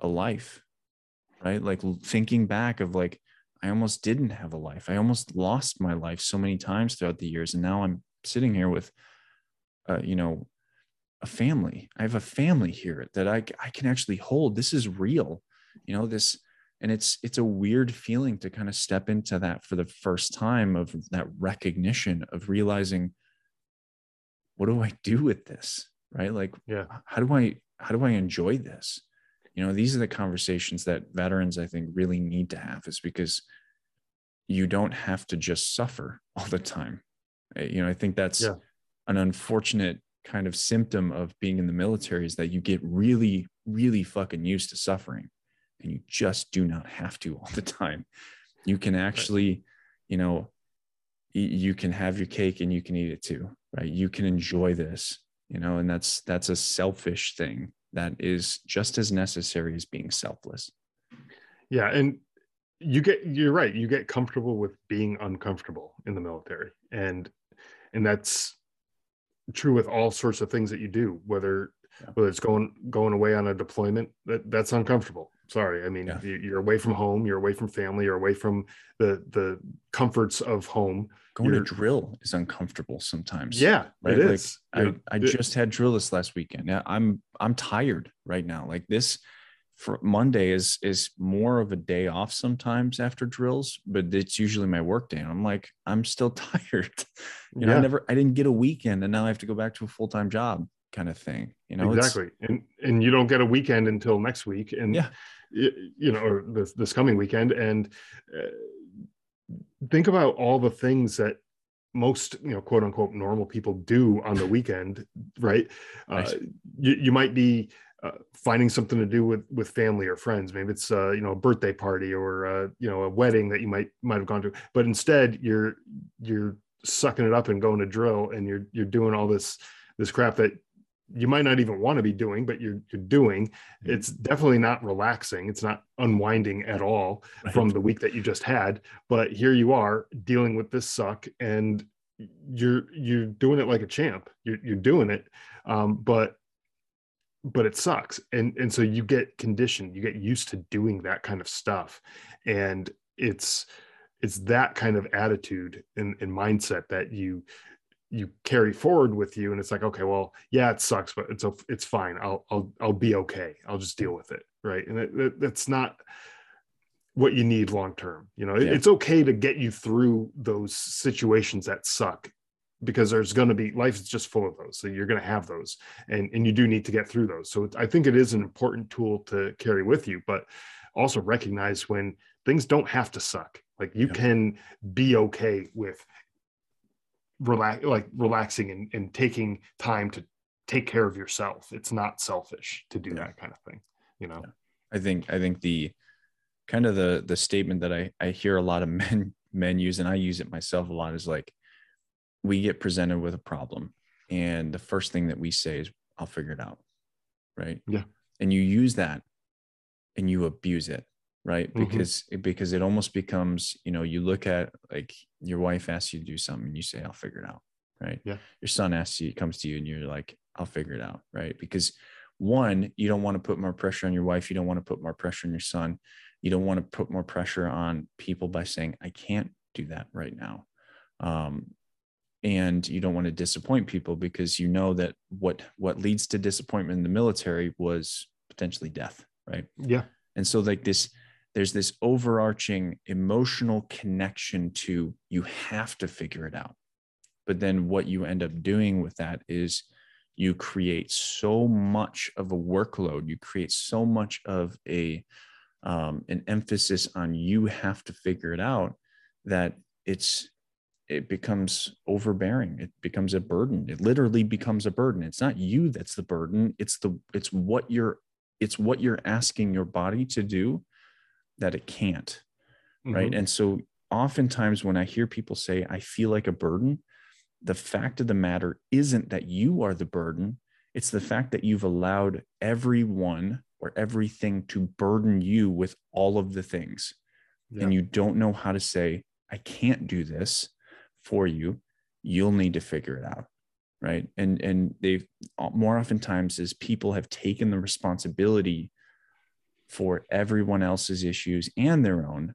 a life right? Like thinking back of like i almost didn't have a life. I almost lost my life so many times throughout the years and now i'm sitting here with uh, you know a family. I have a family here that i i can actually hold. This is real you know this and it's it's a weird feeling to kind of step into that for the first time of that recognition of realizing what do i do with this? Right? Like yeah. how do i how do i enjoy this you know these are the conversations that veterans i think really need to have is because you don't have to just suffer (laughs) all the time. Eh, you know i think that's yeah. an unfortunate kind of symptom of being in the military is that you get really really fucking used to suffering and you just do not have to all the time. You can actually you know you can have your cake and you can eat it too right? You can enjoy this you know and that's that's a selfish thing that is just as necessary as being selfless. Yeah, and you get you're right. You get comfortable with being uncomfortable in the military, and and that's true with all sorts of things that you do. Whether yeah. whether it's going going away on a deployment, that that's uncomfortable. Sorry, I mean yeah. you're away from home, you're away from family, you're away from the the comforts of home. Going you're, to drill is uncomfortable sometimes. Yeah, right? it is. Like, it, I I it, just had drill this last weekend. Yeah, I'm I'm tired right now. Like this for Monday is is more of a day off sometimes after drills, but it's usually my work day. And I'm like, I'm still (laughs) tired. You know, yeah. I never I didn't get a weekend and now I have to go back to a full-time job kind of thing. You know, exactly. And and you don't get a weekend until next week. And yeah, you know, or this this coming weekend. And uh, think about all the things that most you know quote unquote normal people do on the weekend right uh, you, you might be uh, finding something to do with with family or friends maybe it's uh, you know a birthday party or uh, you know a wedding that you might might have gone to but instead you're you're sucking it up and going to drill and you're you're doing all this this crap that you might not even want to be doing, but you're you're doing. Mm-hmm. It's definitely not relaxing. It's not unwinding at all right. from the week that you just had. But here you are dealing with this suck, and you're you're doing it like a champ. You're you're doing it, um, but but it sucks, and and so you get conditioned. You get used to doing that kind of stuff, and it's it's that kind of attitude and, and mindset that you you carry forward with you and it's like okay well yeah it sucks but it's it's fine. I'll i'll i'll be okay. I'll just deal with it right? And it, it, that's not what you need long term you know? Yeah. it's okay to get you through those situations that suck because there's going to be life is just full of those so you're going to have those and and you do need to get through those. So i think it is an important tool to carry with you but also recognize when things don't have to suck. Like you yeah. can be okay with relax like relaxing and, and taking time to take care of yourself. It's not selfish to do yeah. that kind of thing you know? Yeah. i think i think the kind of the the statement that i i hear a lot of (laughs) men men use and i use it myself a lot is like we get presented with a problem and the first thing that we say is i'll figure it out right? Yeah. And you use that and you abuse it right? Mm-hmm. because it, because it almost becomes you know you look at like your wife asks you to do something and you say i'll figure it out right? Yeah. Your son asks you comes to you and you're like i'll figure it out right? Because one you don't want to put more pressure on your wife you don't want to put more pressure on your son you don't want to put more pressure on people by saying i can't do that right now um, and you don't want to disappoint people because you know that what what leads to disappointment in the military was potentially death right? Yeah. And so like this there's this overarching emotional connection to you have to figure it out. But then what you end up doing with that is you create so much of a workload. You create so much of a um, an emphasis on you have to figure it out that it's it becomes overbearing. It becomes a burden. It literally becomes a burden. It's not you that's the burden. It's the it's what you're it's what you're asking your body to do that it can't mm-hmm. right and so oftentimes when i hear people say i feel like a burden the fact of the matter isn't that you are the burden. It's the fact that you've allowed everyone or everything to burden you with all of the things. Yeah. and you don't know how to say i can't do this for you. You'll need to figure it out right? And and they've more oftentimes as people have taken the responsibility for everyone else's issues and their own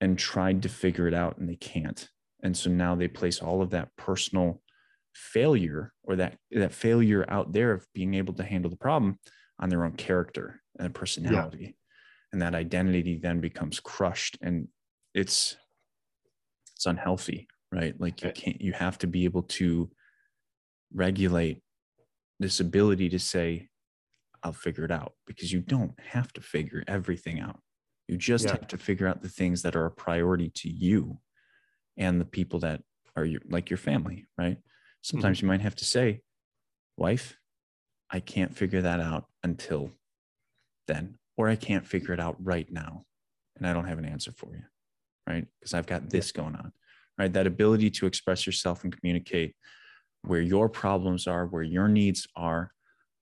and tried to figure it out and they can't. And so now they place all of that personal failure or that that failure out there of being able to handle the problem on their own character and personality. Yeah. and that identity then becomes crushed and it's it's unhealthy right? Like you can't you have to be able to regulate this ability to say i'll figure it out because you don't have to figure everything out you just yeah. have to figure out the things that are a priority to you and the people that are your like your family right sometimes mm-hmm. you might have to say wife i can't figure that out until then or i can't figure it out right now and i don't have an answer for you right because i've got this going on right? That ability to express yourself and communicate where your problems are, where your needs are,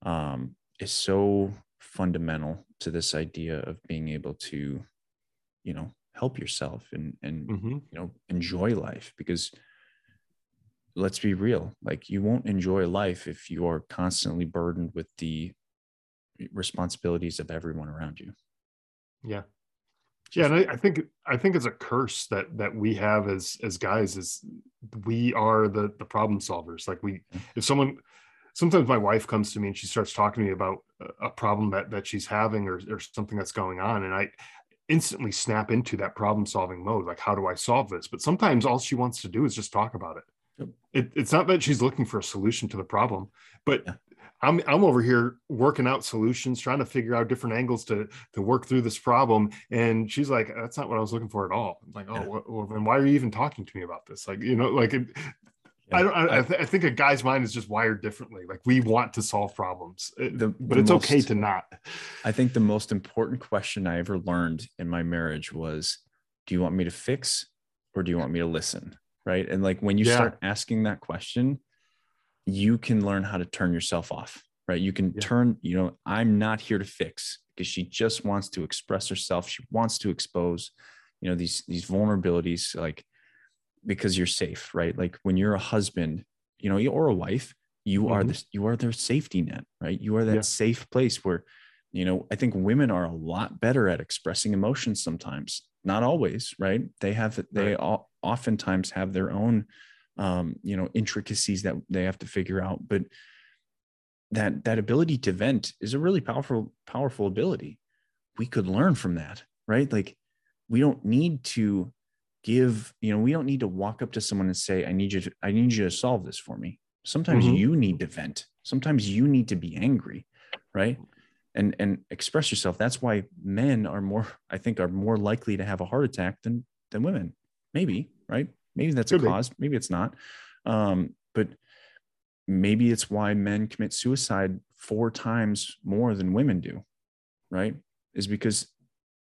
um, is so fundamental to this idea of being able to, you know, help yourself and and mm-hmm. you know enjoy life because let's be real like you won't enjoy life if you are constantly burdened with the responsibilities of everyone around you. Yeah. Yeah and I, I, think i think it's a curse that that we have as as guys is we are the the problem solvers. Like we if someone sometimes my wife comes to me and she starts talking to me about a problem that that she's having or, or something that's going on and i instantly snap into that problem solving mode like how do i solve this but sometimes all she wants to do is just talk about it it, it's not that she's looking for a solution to the problem, but yeah. I'm I'm over here working out solutions, trying to figure out different angles to to work through this problem. And she's like, "That's not what I was looking for at all." I'm like, "Oh, well, then why are you even talking to me about this?" Like, you know, like it, yeah. I don't. I, I, th- I, think a guy's mind is just wired differently. Like we want to solve problems, eh, the, but the it's most, okay to not. I think the most important question I ever learned in my marriage was, "Do you want me to fix, or do you want me to listen?" Right, and like when you yeah. start asking that question, you can learn how to turn yourself off, right? You can yeah. turn, you know, I'm not here to fix because she just wants to express herself. She wants to expose, you know, these these vulnerabilities, like because you're safe, right? Like when you're a husband, you know, or a wife, you mm-hmm. are this, you are their safety net, right? You are that yeah. safe place where, you know, I think women are a lot better at expressing emotions sometimes, not always, right? They have, they right. all, oftentimes have their own um, you know intricacies that they have to figure out but that that ability to vent is a really powerful powerful ability we could learn from that right like we don't need to give you know we don't need to walk up to someone and say i need you to i need you to solve this for me sometimes mm-hmm. you need to vent sometimes you need to be angry right and and express yourself that's why men are more i think are more likely to have a heart attack than than women maybe right Maybe that's Could a cause. Be. Maybe it's not. Um, but maybe it's why men commit suicide four times more than women do, right? Is because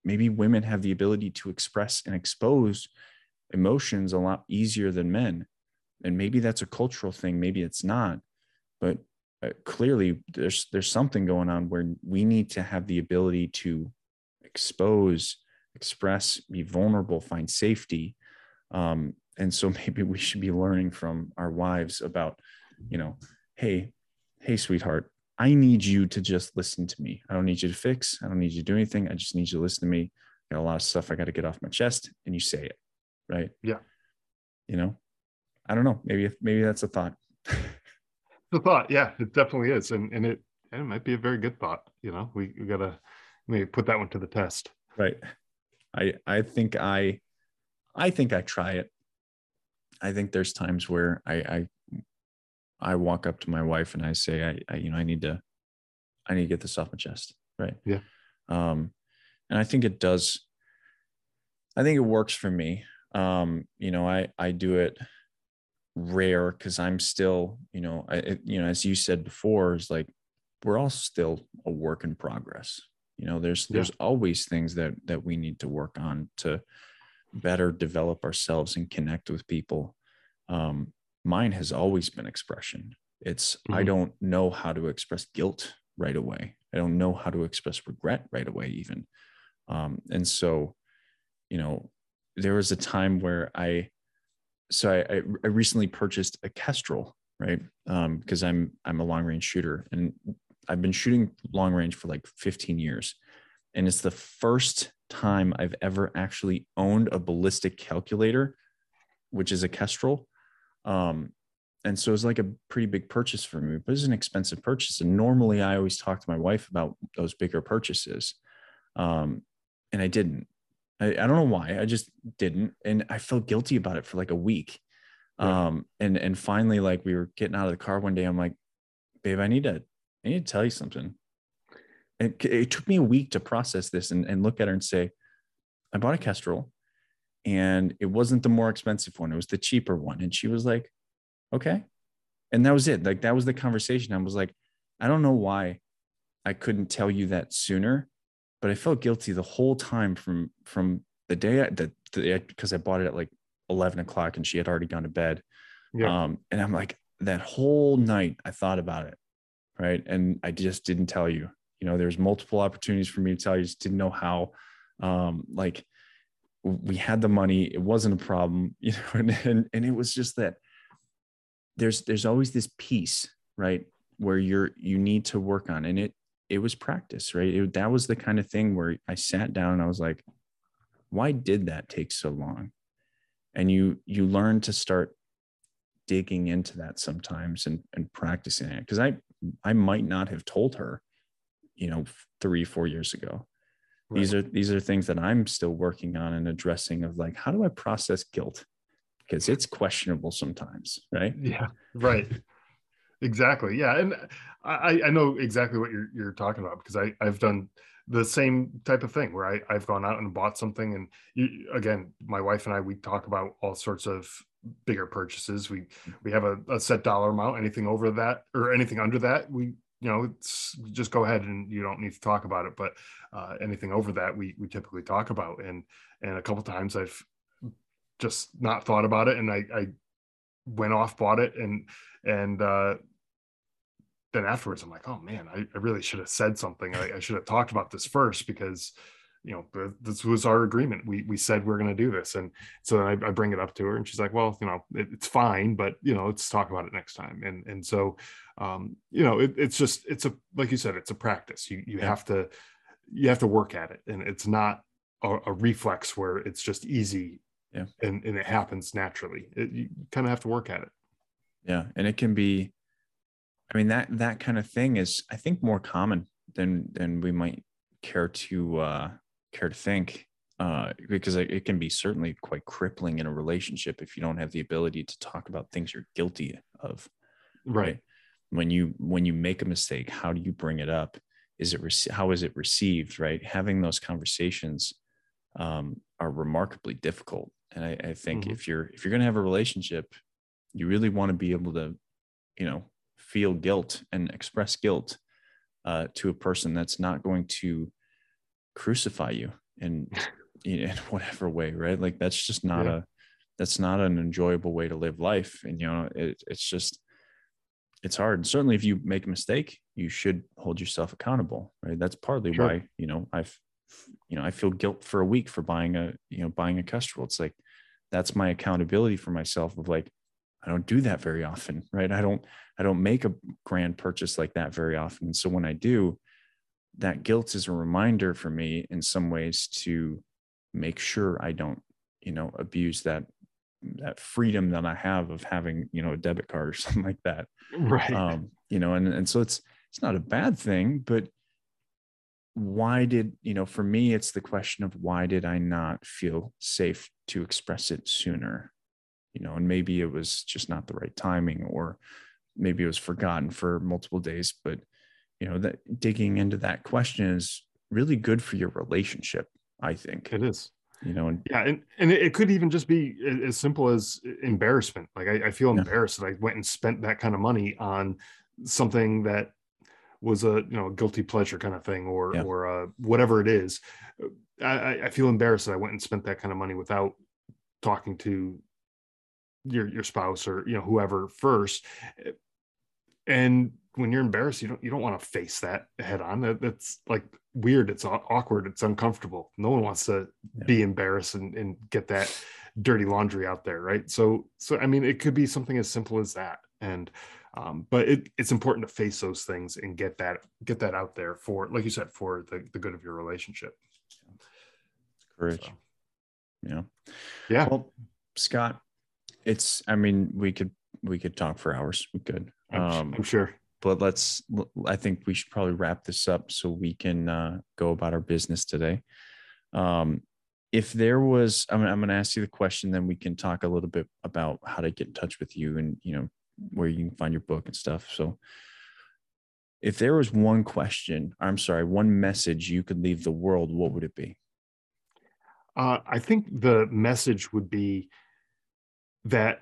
maybe women have the ability to express and expose emotions a lot easier than men. And maybe that's a cultural thing, maybe it's not. But uh, clearly there's there's something going on where we need to have the ability to expose, express, be vulnerable, find safety um, and so (laughs) maybe we should be learning from our wives about you know hey hey sweetheart i need you to just listen to me i don't need you to fix i don't need you to do anything i just need you to listen to me I got a lot of stuff I got to get off my chest, and you say it, right? Yeah. You know, I don't know. Maybe maybe that's a thought. (laughs) the thought, yeah, it definitely is, and and it and it might be a very good thought. You know, we, we gotta maybe put that one to the test. Right. I I think I I think I try it. I think there's times where I I I walk up to my wife and I say I, I you know I need to I need to get this off my chest. Right. Yeah. Um, and I think it does. I think it works for me. Um, you know, I I do it rare because I'm still, you know, I it, you know, as you said before, is like we're all still a work in progress. You know, there's yeah. there's always things that that we need to work on to better develop ourselves and connect with people. Um, mine has always been expression. It's mm-hmm. I don't know how to express guilt right away. I don't know how to express regret right away, even. Um, and so, you know, there was a time where I, so I, I recently purchased a Kestrel, right? Um, because I'm I'm a long range shooter, and I've been shooting long range for like 15 years, and it's the first time I've ever actually owned a ballistic calculator, which is a Kestrel. Um, and so it was like a pretty big purchase for me, but it's an expensive purchase. And normally I always talk to my wife about those bigger purchases. Um, and I didn't. I, I, don't know why. I just didn't. And I felt guilty about it for like a week. Um, and and finally, like we were getting out of the car one day, I'm like, babe, I need to, I need to tell you something. And it, it took me a week to process this and, and look at her and say, I bought a Kestrel and it wasn't the more expensive one, it was the cheaper one. And she was like, okay. And that was it. Like that was the conversation. I was like, I don't know why I couldn't tell you that sooner, but I felt guilty the whole time from from the day I, that because I bought it at like 11 o'clock and she had already gone to bed. Yeah. Um, and I'm like, that whole night I thought about it. Right. And I just didn't tell you. You know, there's multiple opportunities for me to tell you, just didn't know how. Um, like we had the money, it wasn't a problem, (laughs) you know, and, and, and it was just that there's there's always this piece right where you're you need to work on and it it was practice right? It, that was the kind of thing where i sat down and i was like why did that take so long? And you you learn to start digging into that sometimes and and practicing it because i i might not have told her you know three four years ago right. these are these are things that i'm still working on and addressing of like how do i process guilt because it's questionable sometimes, right? Yeah, right. exactly. Yeah, and I, I know exactly what you're you're talking about because I I've done the same type of thing where I I've gone out and bought something and you, again my wife and I we talk about all sorts of bigger purchases. We we have a, a set dollar amount. Anything over that or anything under that, we you know just go ahead and you don't need to talk about it but uh, anything over that we we typically talk about and and a couple times i've just not thought about it and I, I went off, bought it and and uh then afterwards I'm like, oh man, I, I really should have said something. I, I, should have talked about this first because you know this was our agreement. We we said we are going to do this, and so I, I, bring it up to her, and she's like, well, you know, it, it's fine, but you know, let's talk about it next time. And and so, um, you know, it, it's just it's a like you said, it's a practice. You you yeah. have to you have to work at it, and it's not a, a reflex where it's just easy yeah and and it happens naturally it, you kind of have to work at it yeah and it can be i mean that that kind of thing is i think more common than than we might care to uh care to think uh because it, can be certainly quite crippling in a relationship if you don't have the ability to talk about things you're guilty of right, right? when you when you make a mistake how do you bring it up is it rec- how is it received right having those conversations um, are remarkably difficult and I, I think mm-hmm. if you're if you're going to have a relationship, you really want to be able to, you know, feel guilt and express guilt uh, to a person that's not going to crucify you (laughs) in in whatever way, right? Like that's just not yeah. a that's not an enjoyable way to live life, and you know, it, it's just it's hard. And certainly, if you make a mistake, you should hold yourself accountable, right? That's partly sure. why you know I've you know I feel guilt for a week for buying a you know buying a Kestrel. It's like that's my accountability for myself of like i don't do that very often right i don't i don't make a grand purchase like that very often And so when i do that guilt is a reminder for me in some ways to make sure I don't, you know, abuse that that freedom that I have of having, you know, a debit card or (laughs) something like that. Right. Um, you know, and and so it's it's not a bad thing, but why did, you know, for me it's the question of why did I not feel safe to express it sooner? You know, and maybe it was just not the right timing or maybe it was forgotten for multiple days, but you know, that digging into that question is really good for your relationship, I think. It is you know and yeah and, and it could even just be as simple as embarrassment like i, I feel embarrassed yeah. that i went and spent that kind of money on something that was a you know a guilty pleasure kind of thing or yeah. or uh, whatever it is I, I feel embarrassed that i went and spent that kind of money without talking to your your spouse or you know whoever first and when you're embarrassed you don't you don't want to face that head on. That, that's like weird it's awkward it's uncomfortable. No one wants to yeah. be embarrassed and, and get that dirty laundry out there right? So so i mean it could be something as simple as that. And um, but it, it's important to face those things and get that get that out there for like you said for the, the good of your relationship. Courage. So. yeah. Yeah. Well scott it's i mean we could we could talk for hours. We could um, I'm sure but let's i think we should probably wrap this up so we can uh, go about our business today. Um, if there was I'm, I'm going to ask you the question then we can talk a little bit about how to get in touch with you and you know where you can find your book and stuff. So if there was one question i'm sorry one message you could leave the world what would it be? Uh, i think the message would be that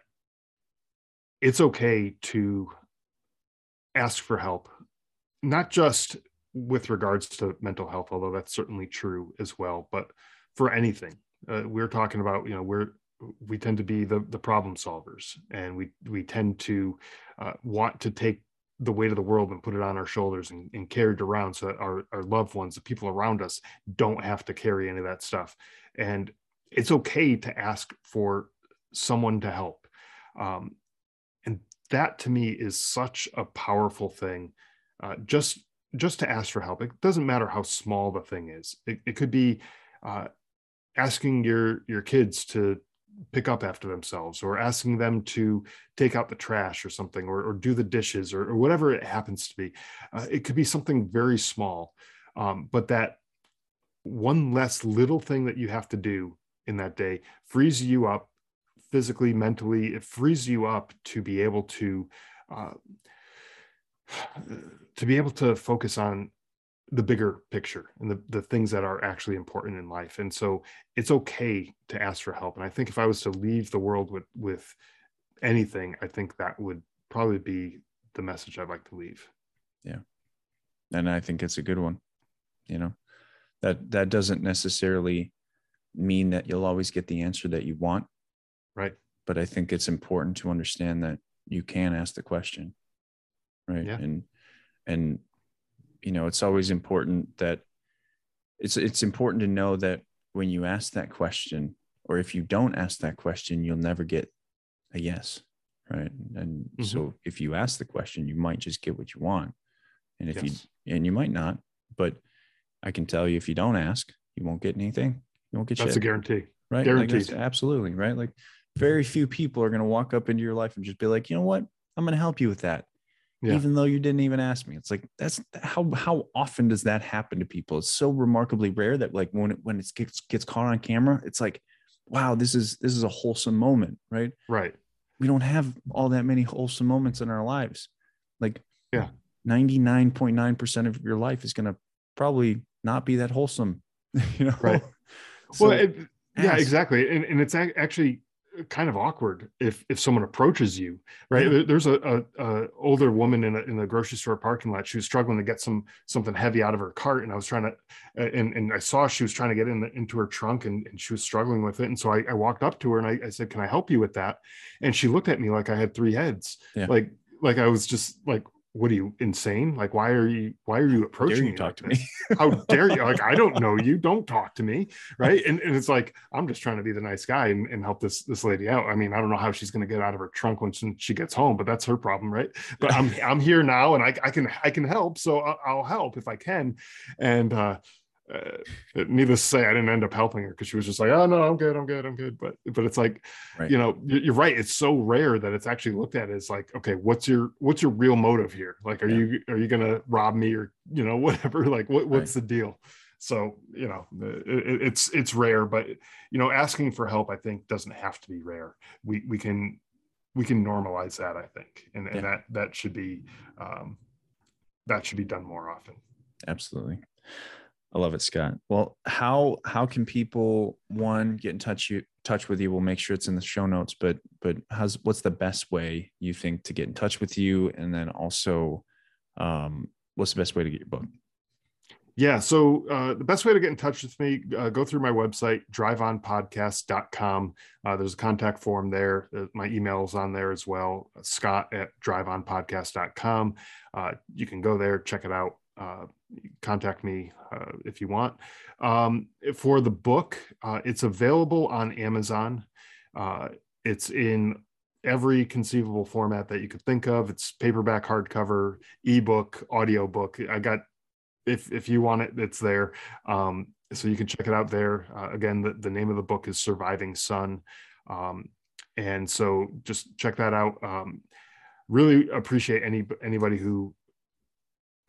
it's okay to ask for help, not just with regards to mental health, although that's certainly true as well, but for anything. Uh, we're talking about, you know, we're we tend to be the the problem solvers, and we we tend to uh, want to take the weight of the world and put it on our shoulders and, and carry it around so that our, our loved ones, the people around us, don't have to carry any of that stuff. And it's okay to ask for someone to help. Um, that to me is such a powerful thing. Uh, just just to ask for help. It doesn't matter how small the thing is. It, it could be uh, asking your your kids to pick up after themselves or asking them to take out the trash or something or, or do the dishes or, or, whatever it happens to be uh, it could be something very small um, but that one less little thing that you have to do in that day frees you up physically, mentally, it frees you up to be able to uh, to be able to focus on the bigger picture and the, the things that are actually important in life. And so it's okay to ask for help. And I think if I was to leave the world with with anything, I think that would probably be the message I'd like to leave. Yeah. And I think it's a good one. You know, that that doesn't necessarily mean that you'll always get the answer that you want Right. But I think it's important to understand that you can ask the question. Right. Yeah. And, and, you know, it's always important that it's, it's important to know that when you ask that question, or if you don't ask that question, you'll never get a yes. Right. And mm-hmm. so if you ask the question, you might just get what you want. And if yes. you, and you might not, but I can tell you, if you don't ask, you won't get anything. You won't get That's shit. a guarantee. Right. Guaranteed. Like absolutely. Right. Like very few people are going to walk up into your life and just be like, you know what? I'm going to help you with that. Yeah. Even though you didn't even ask me. It's like, that's how, how often does that happen to people? It's so remarkably rare that like when it, when it gets, gets caught on camera, it's like, wow, this is, this is a wholesome moment. Right. Right. We don't have all that many wholesome moments in our lives. Like, yeah, 99.9% of your life is going to probably not be that wholesome, (laughs) you know? Right. (laughs) So, well, it, yeah, exactly. And, and it's actually kind of awkward if if someone approaches you right? Yeah. there's a, a, a, older woman in a, in the grocery store parking lot. She was struggling to get some something heavy out of her cart and i was trying to uh, and, and i saw she was trying to get in the, into her trunk and, and she was struggling with it. And so I, I walked up to her and I, I, said can i help you with that? And she looked at me like i had three heads. Yeah. like like i was just like what are you insane? Like, why are you, why are you approaching you me? Talk like to me. (laughs) How dare you? Like, I don't know you. Don't talk to me. Right. And, and it's like, I'm just trying to be the nice guy and, and help this, this lady out. I mean, I don't know how she's going to get out of her trunk when she, she gets home, but that's her problem. Right. But I'm, (laughs) I'm here now and I, I can, I can help. So I'll, I'll help if I can. And, uh, uh, needless to say, I didn't end up helping her because she was just like, "Oh no, I'm good, I'm good, I'm good." But but it's like, right. you know, you're right. It's so rare that it's actually looked at as like, okay, what's your what's your real motive here? Like, are yeah. you are you gonna rob me or you know (laughs) whatever? Like, what what's right. the deal? So you know, it, it's it's rare, but you know, asking for help, I think, doesn't have to be rare. We we can we can normalize that, I think, and, and that that should be um, that should be done more often. Absolutely. I love it, Scott. Well, how how can people one get in touch you touch with you? We'll make sure it's in the show notes. But but how's what's the best way you think to get in touch with you? And then also, um, what's the best way to get your book? Yeah. So uh, the best way to get in touch with me, uh, go through my website, driveonpodcast.com. Uh, there's a contact form there. Uh, my email is on there as well, scott at driveonpodcast.com. Uh, you can go there, check it out. Contact me uh, if you want. Um, for the book, uh, it's available on Amazon. Uh, it's in every conceivable format that you could think of. It's paperback, hardcover, ebook, audiobook. I got if if you want it, it's there. Um, so you can check it out there. Uh, again, the, the name of the book is Surviving Son. Um, and so just check that out. Um, really appreciate any anybody who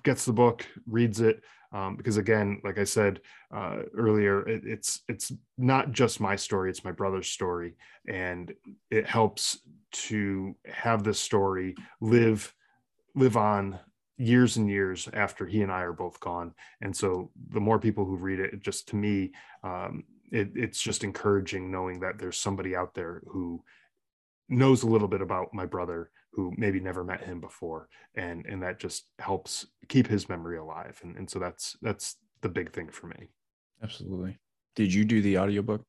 gets the book, reads it, um, because again, like I said uh, earlier, it, it's it's not just my story; it's my brother's story, and it helps to have this story live live on years and years after he and I are both gone. And so, the more people who read it, it just to me, um, it, it's just encouraging knowing that there's somebody out there who knows a little bit about my brother who maybe never met him before and and that just helps keep his memory alive. And, and so that's that's the big thing for me. Absolutely. Did you do the audiobook?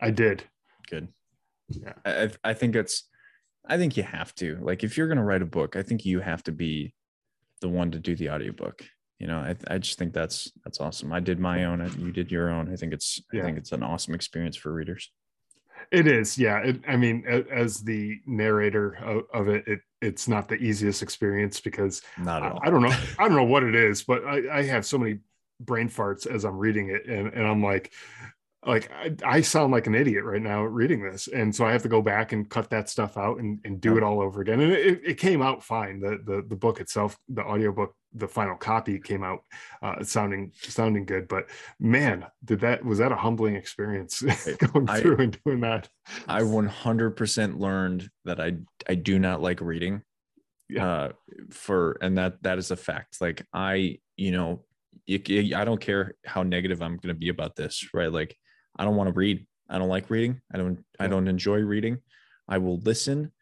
I did. Good. Yeah. I, I think it's i think you have to. Like if you're going to write a book i think you have to be the one to do the audiobook. You know I, I just think that's that's awesome. I did my own and you did your own. I think it's yeah. i think it's an awesome experience for readers it is, yeah. It, I mean, as the narrator of, of, it, it it's not the easiest experience because not at all. I, I don't know, (laughs) I don't know what it is, but I, I have so many brain farts as I'm reading it, and and I'm like, like I, I, sound like an idiot right now reading this and so i have to go back and cut that stuff out and, and do it all over again and it, it came out fine the, the the book itself the audiobook the final copy came out uh, sounding sounding good but man did that was that a humbling experience (laughs) going I, through and doing that i 100% learned that i i do not like reading yeah. uh for and that that is a fact like i you know I don't care how negative I'm going to be about this, right? Like I don't want to read. I don't like reading. I don't I don't enjoy reading. I will listen.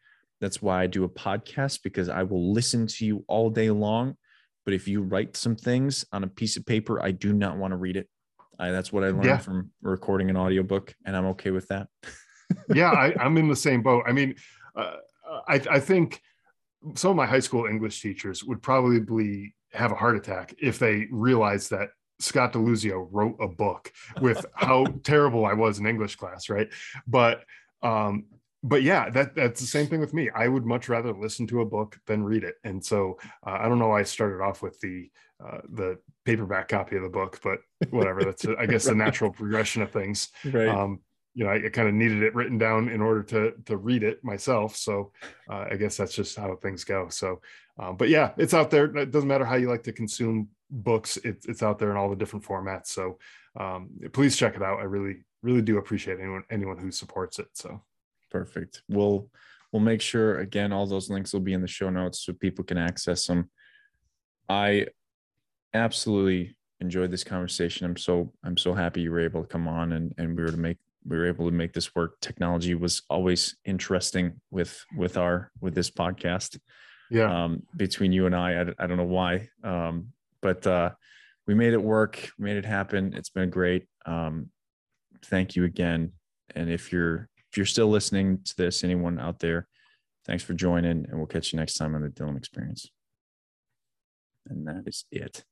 That's why I do a podcast because I will listen to you all day long. But if you write some things on a piece of paper, I do not want to read it. I, that's what I learned yeah. from recording an audiobook, and I'm okay with that. (laughs) yeah, I, am in the same boat. I mean, uh, I, I think some of my high school English teachers would probably have a heart attack if they realized that Scott DeLuzio wrote a book with how (laughs) terrible I was in English class, right? But um, but yeah, that that's the same thing with me. I would much rather listen to a book than read it, and so uh, I don't know. why I started off with the uh, the paperback copy of the book, but whatever. That's I guess (laughs) the natural progression of things. Right. Um, you know, I, I kind of needed it written down in order to to read it myself. So uh, I guess that's just how things go. So, um, but yeah, it's out there. It doesn't matter how you like to consume books. It, it's out there in all the different formats. So um, please check it out. I really, really do appreciate anyone anyone who supports it. So perfect. We'll we'll make sure again all those links will be in the show notes so people can access them. I absolutely enjoyed this conversation. I'm so I'm so happy you were able to come on and and we were to make we were able to make this work. Technology was always interesting with with our with this podcast. Yeah. Um, between you and I, I, I don't know why. Um, but uh, we made it work, made it happen. It's been great. Um, thank you again. And if you're if you're still listening to this, anyone out there, thanks for joining, and we'll catch you next time on the Dylan Experience. And that is it.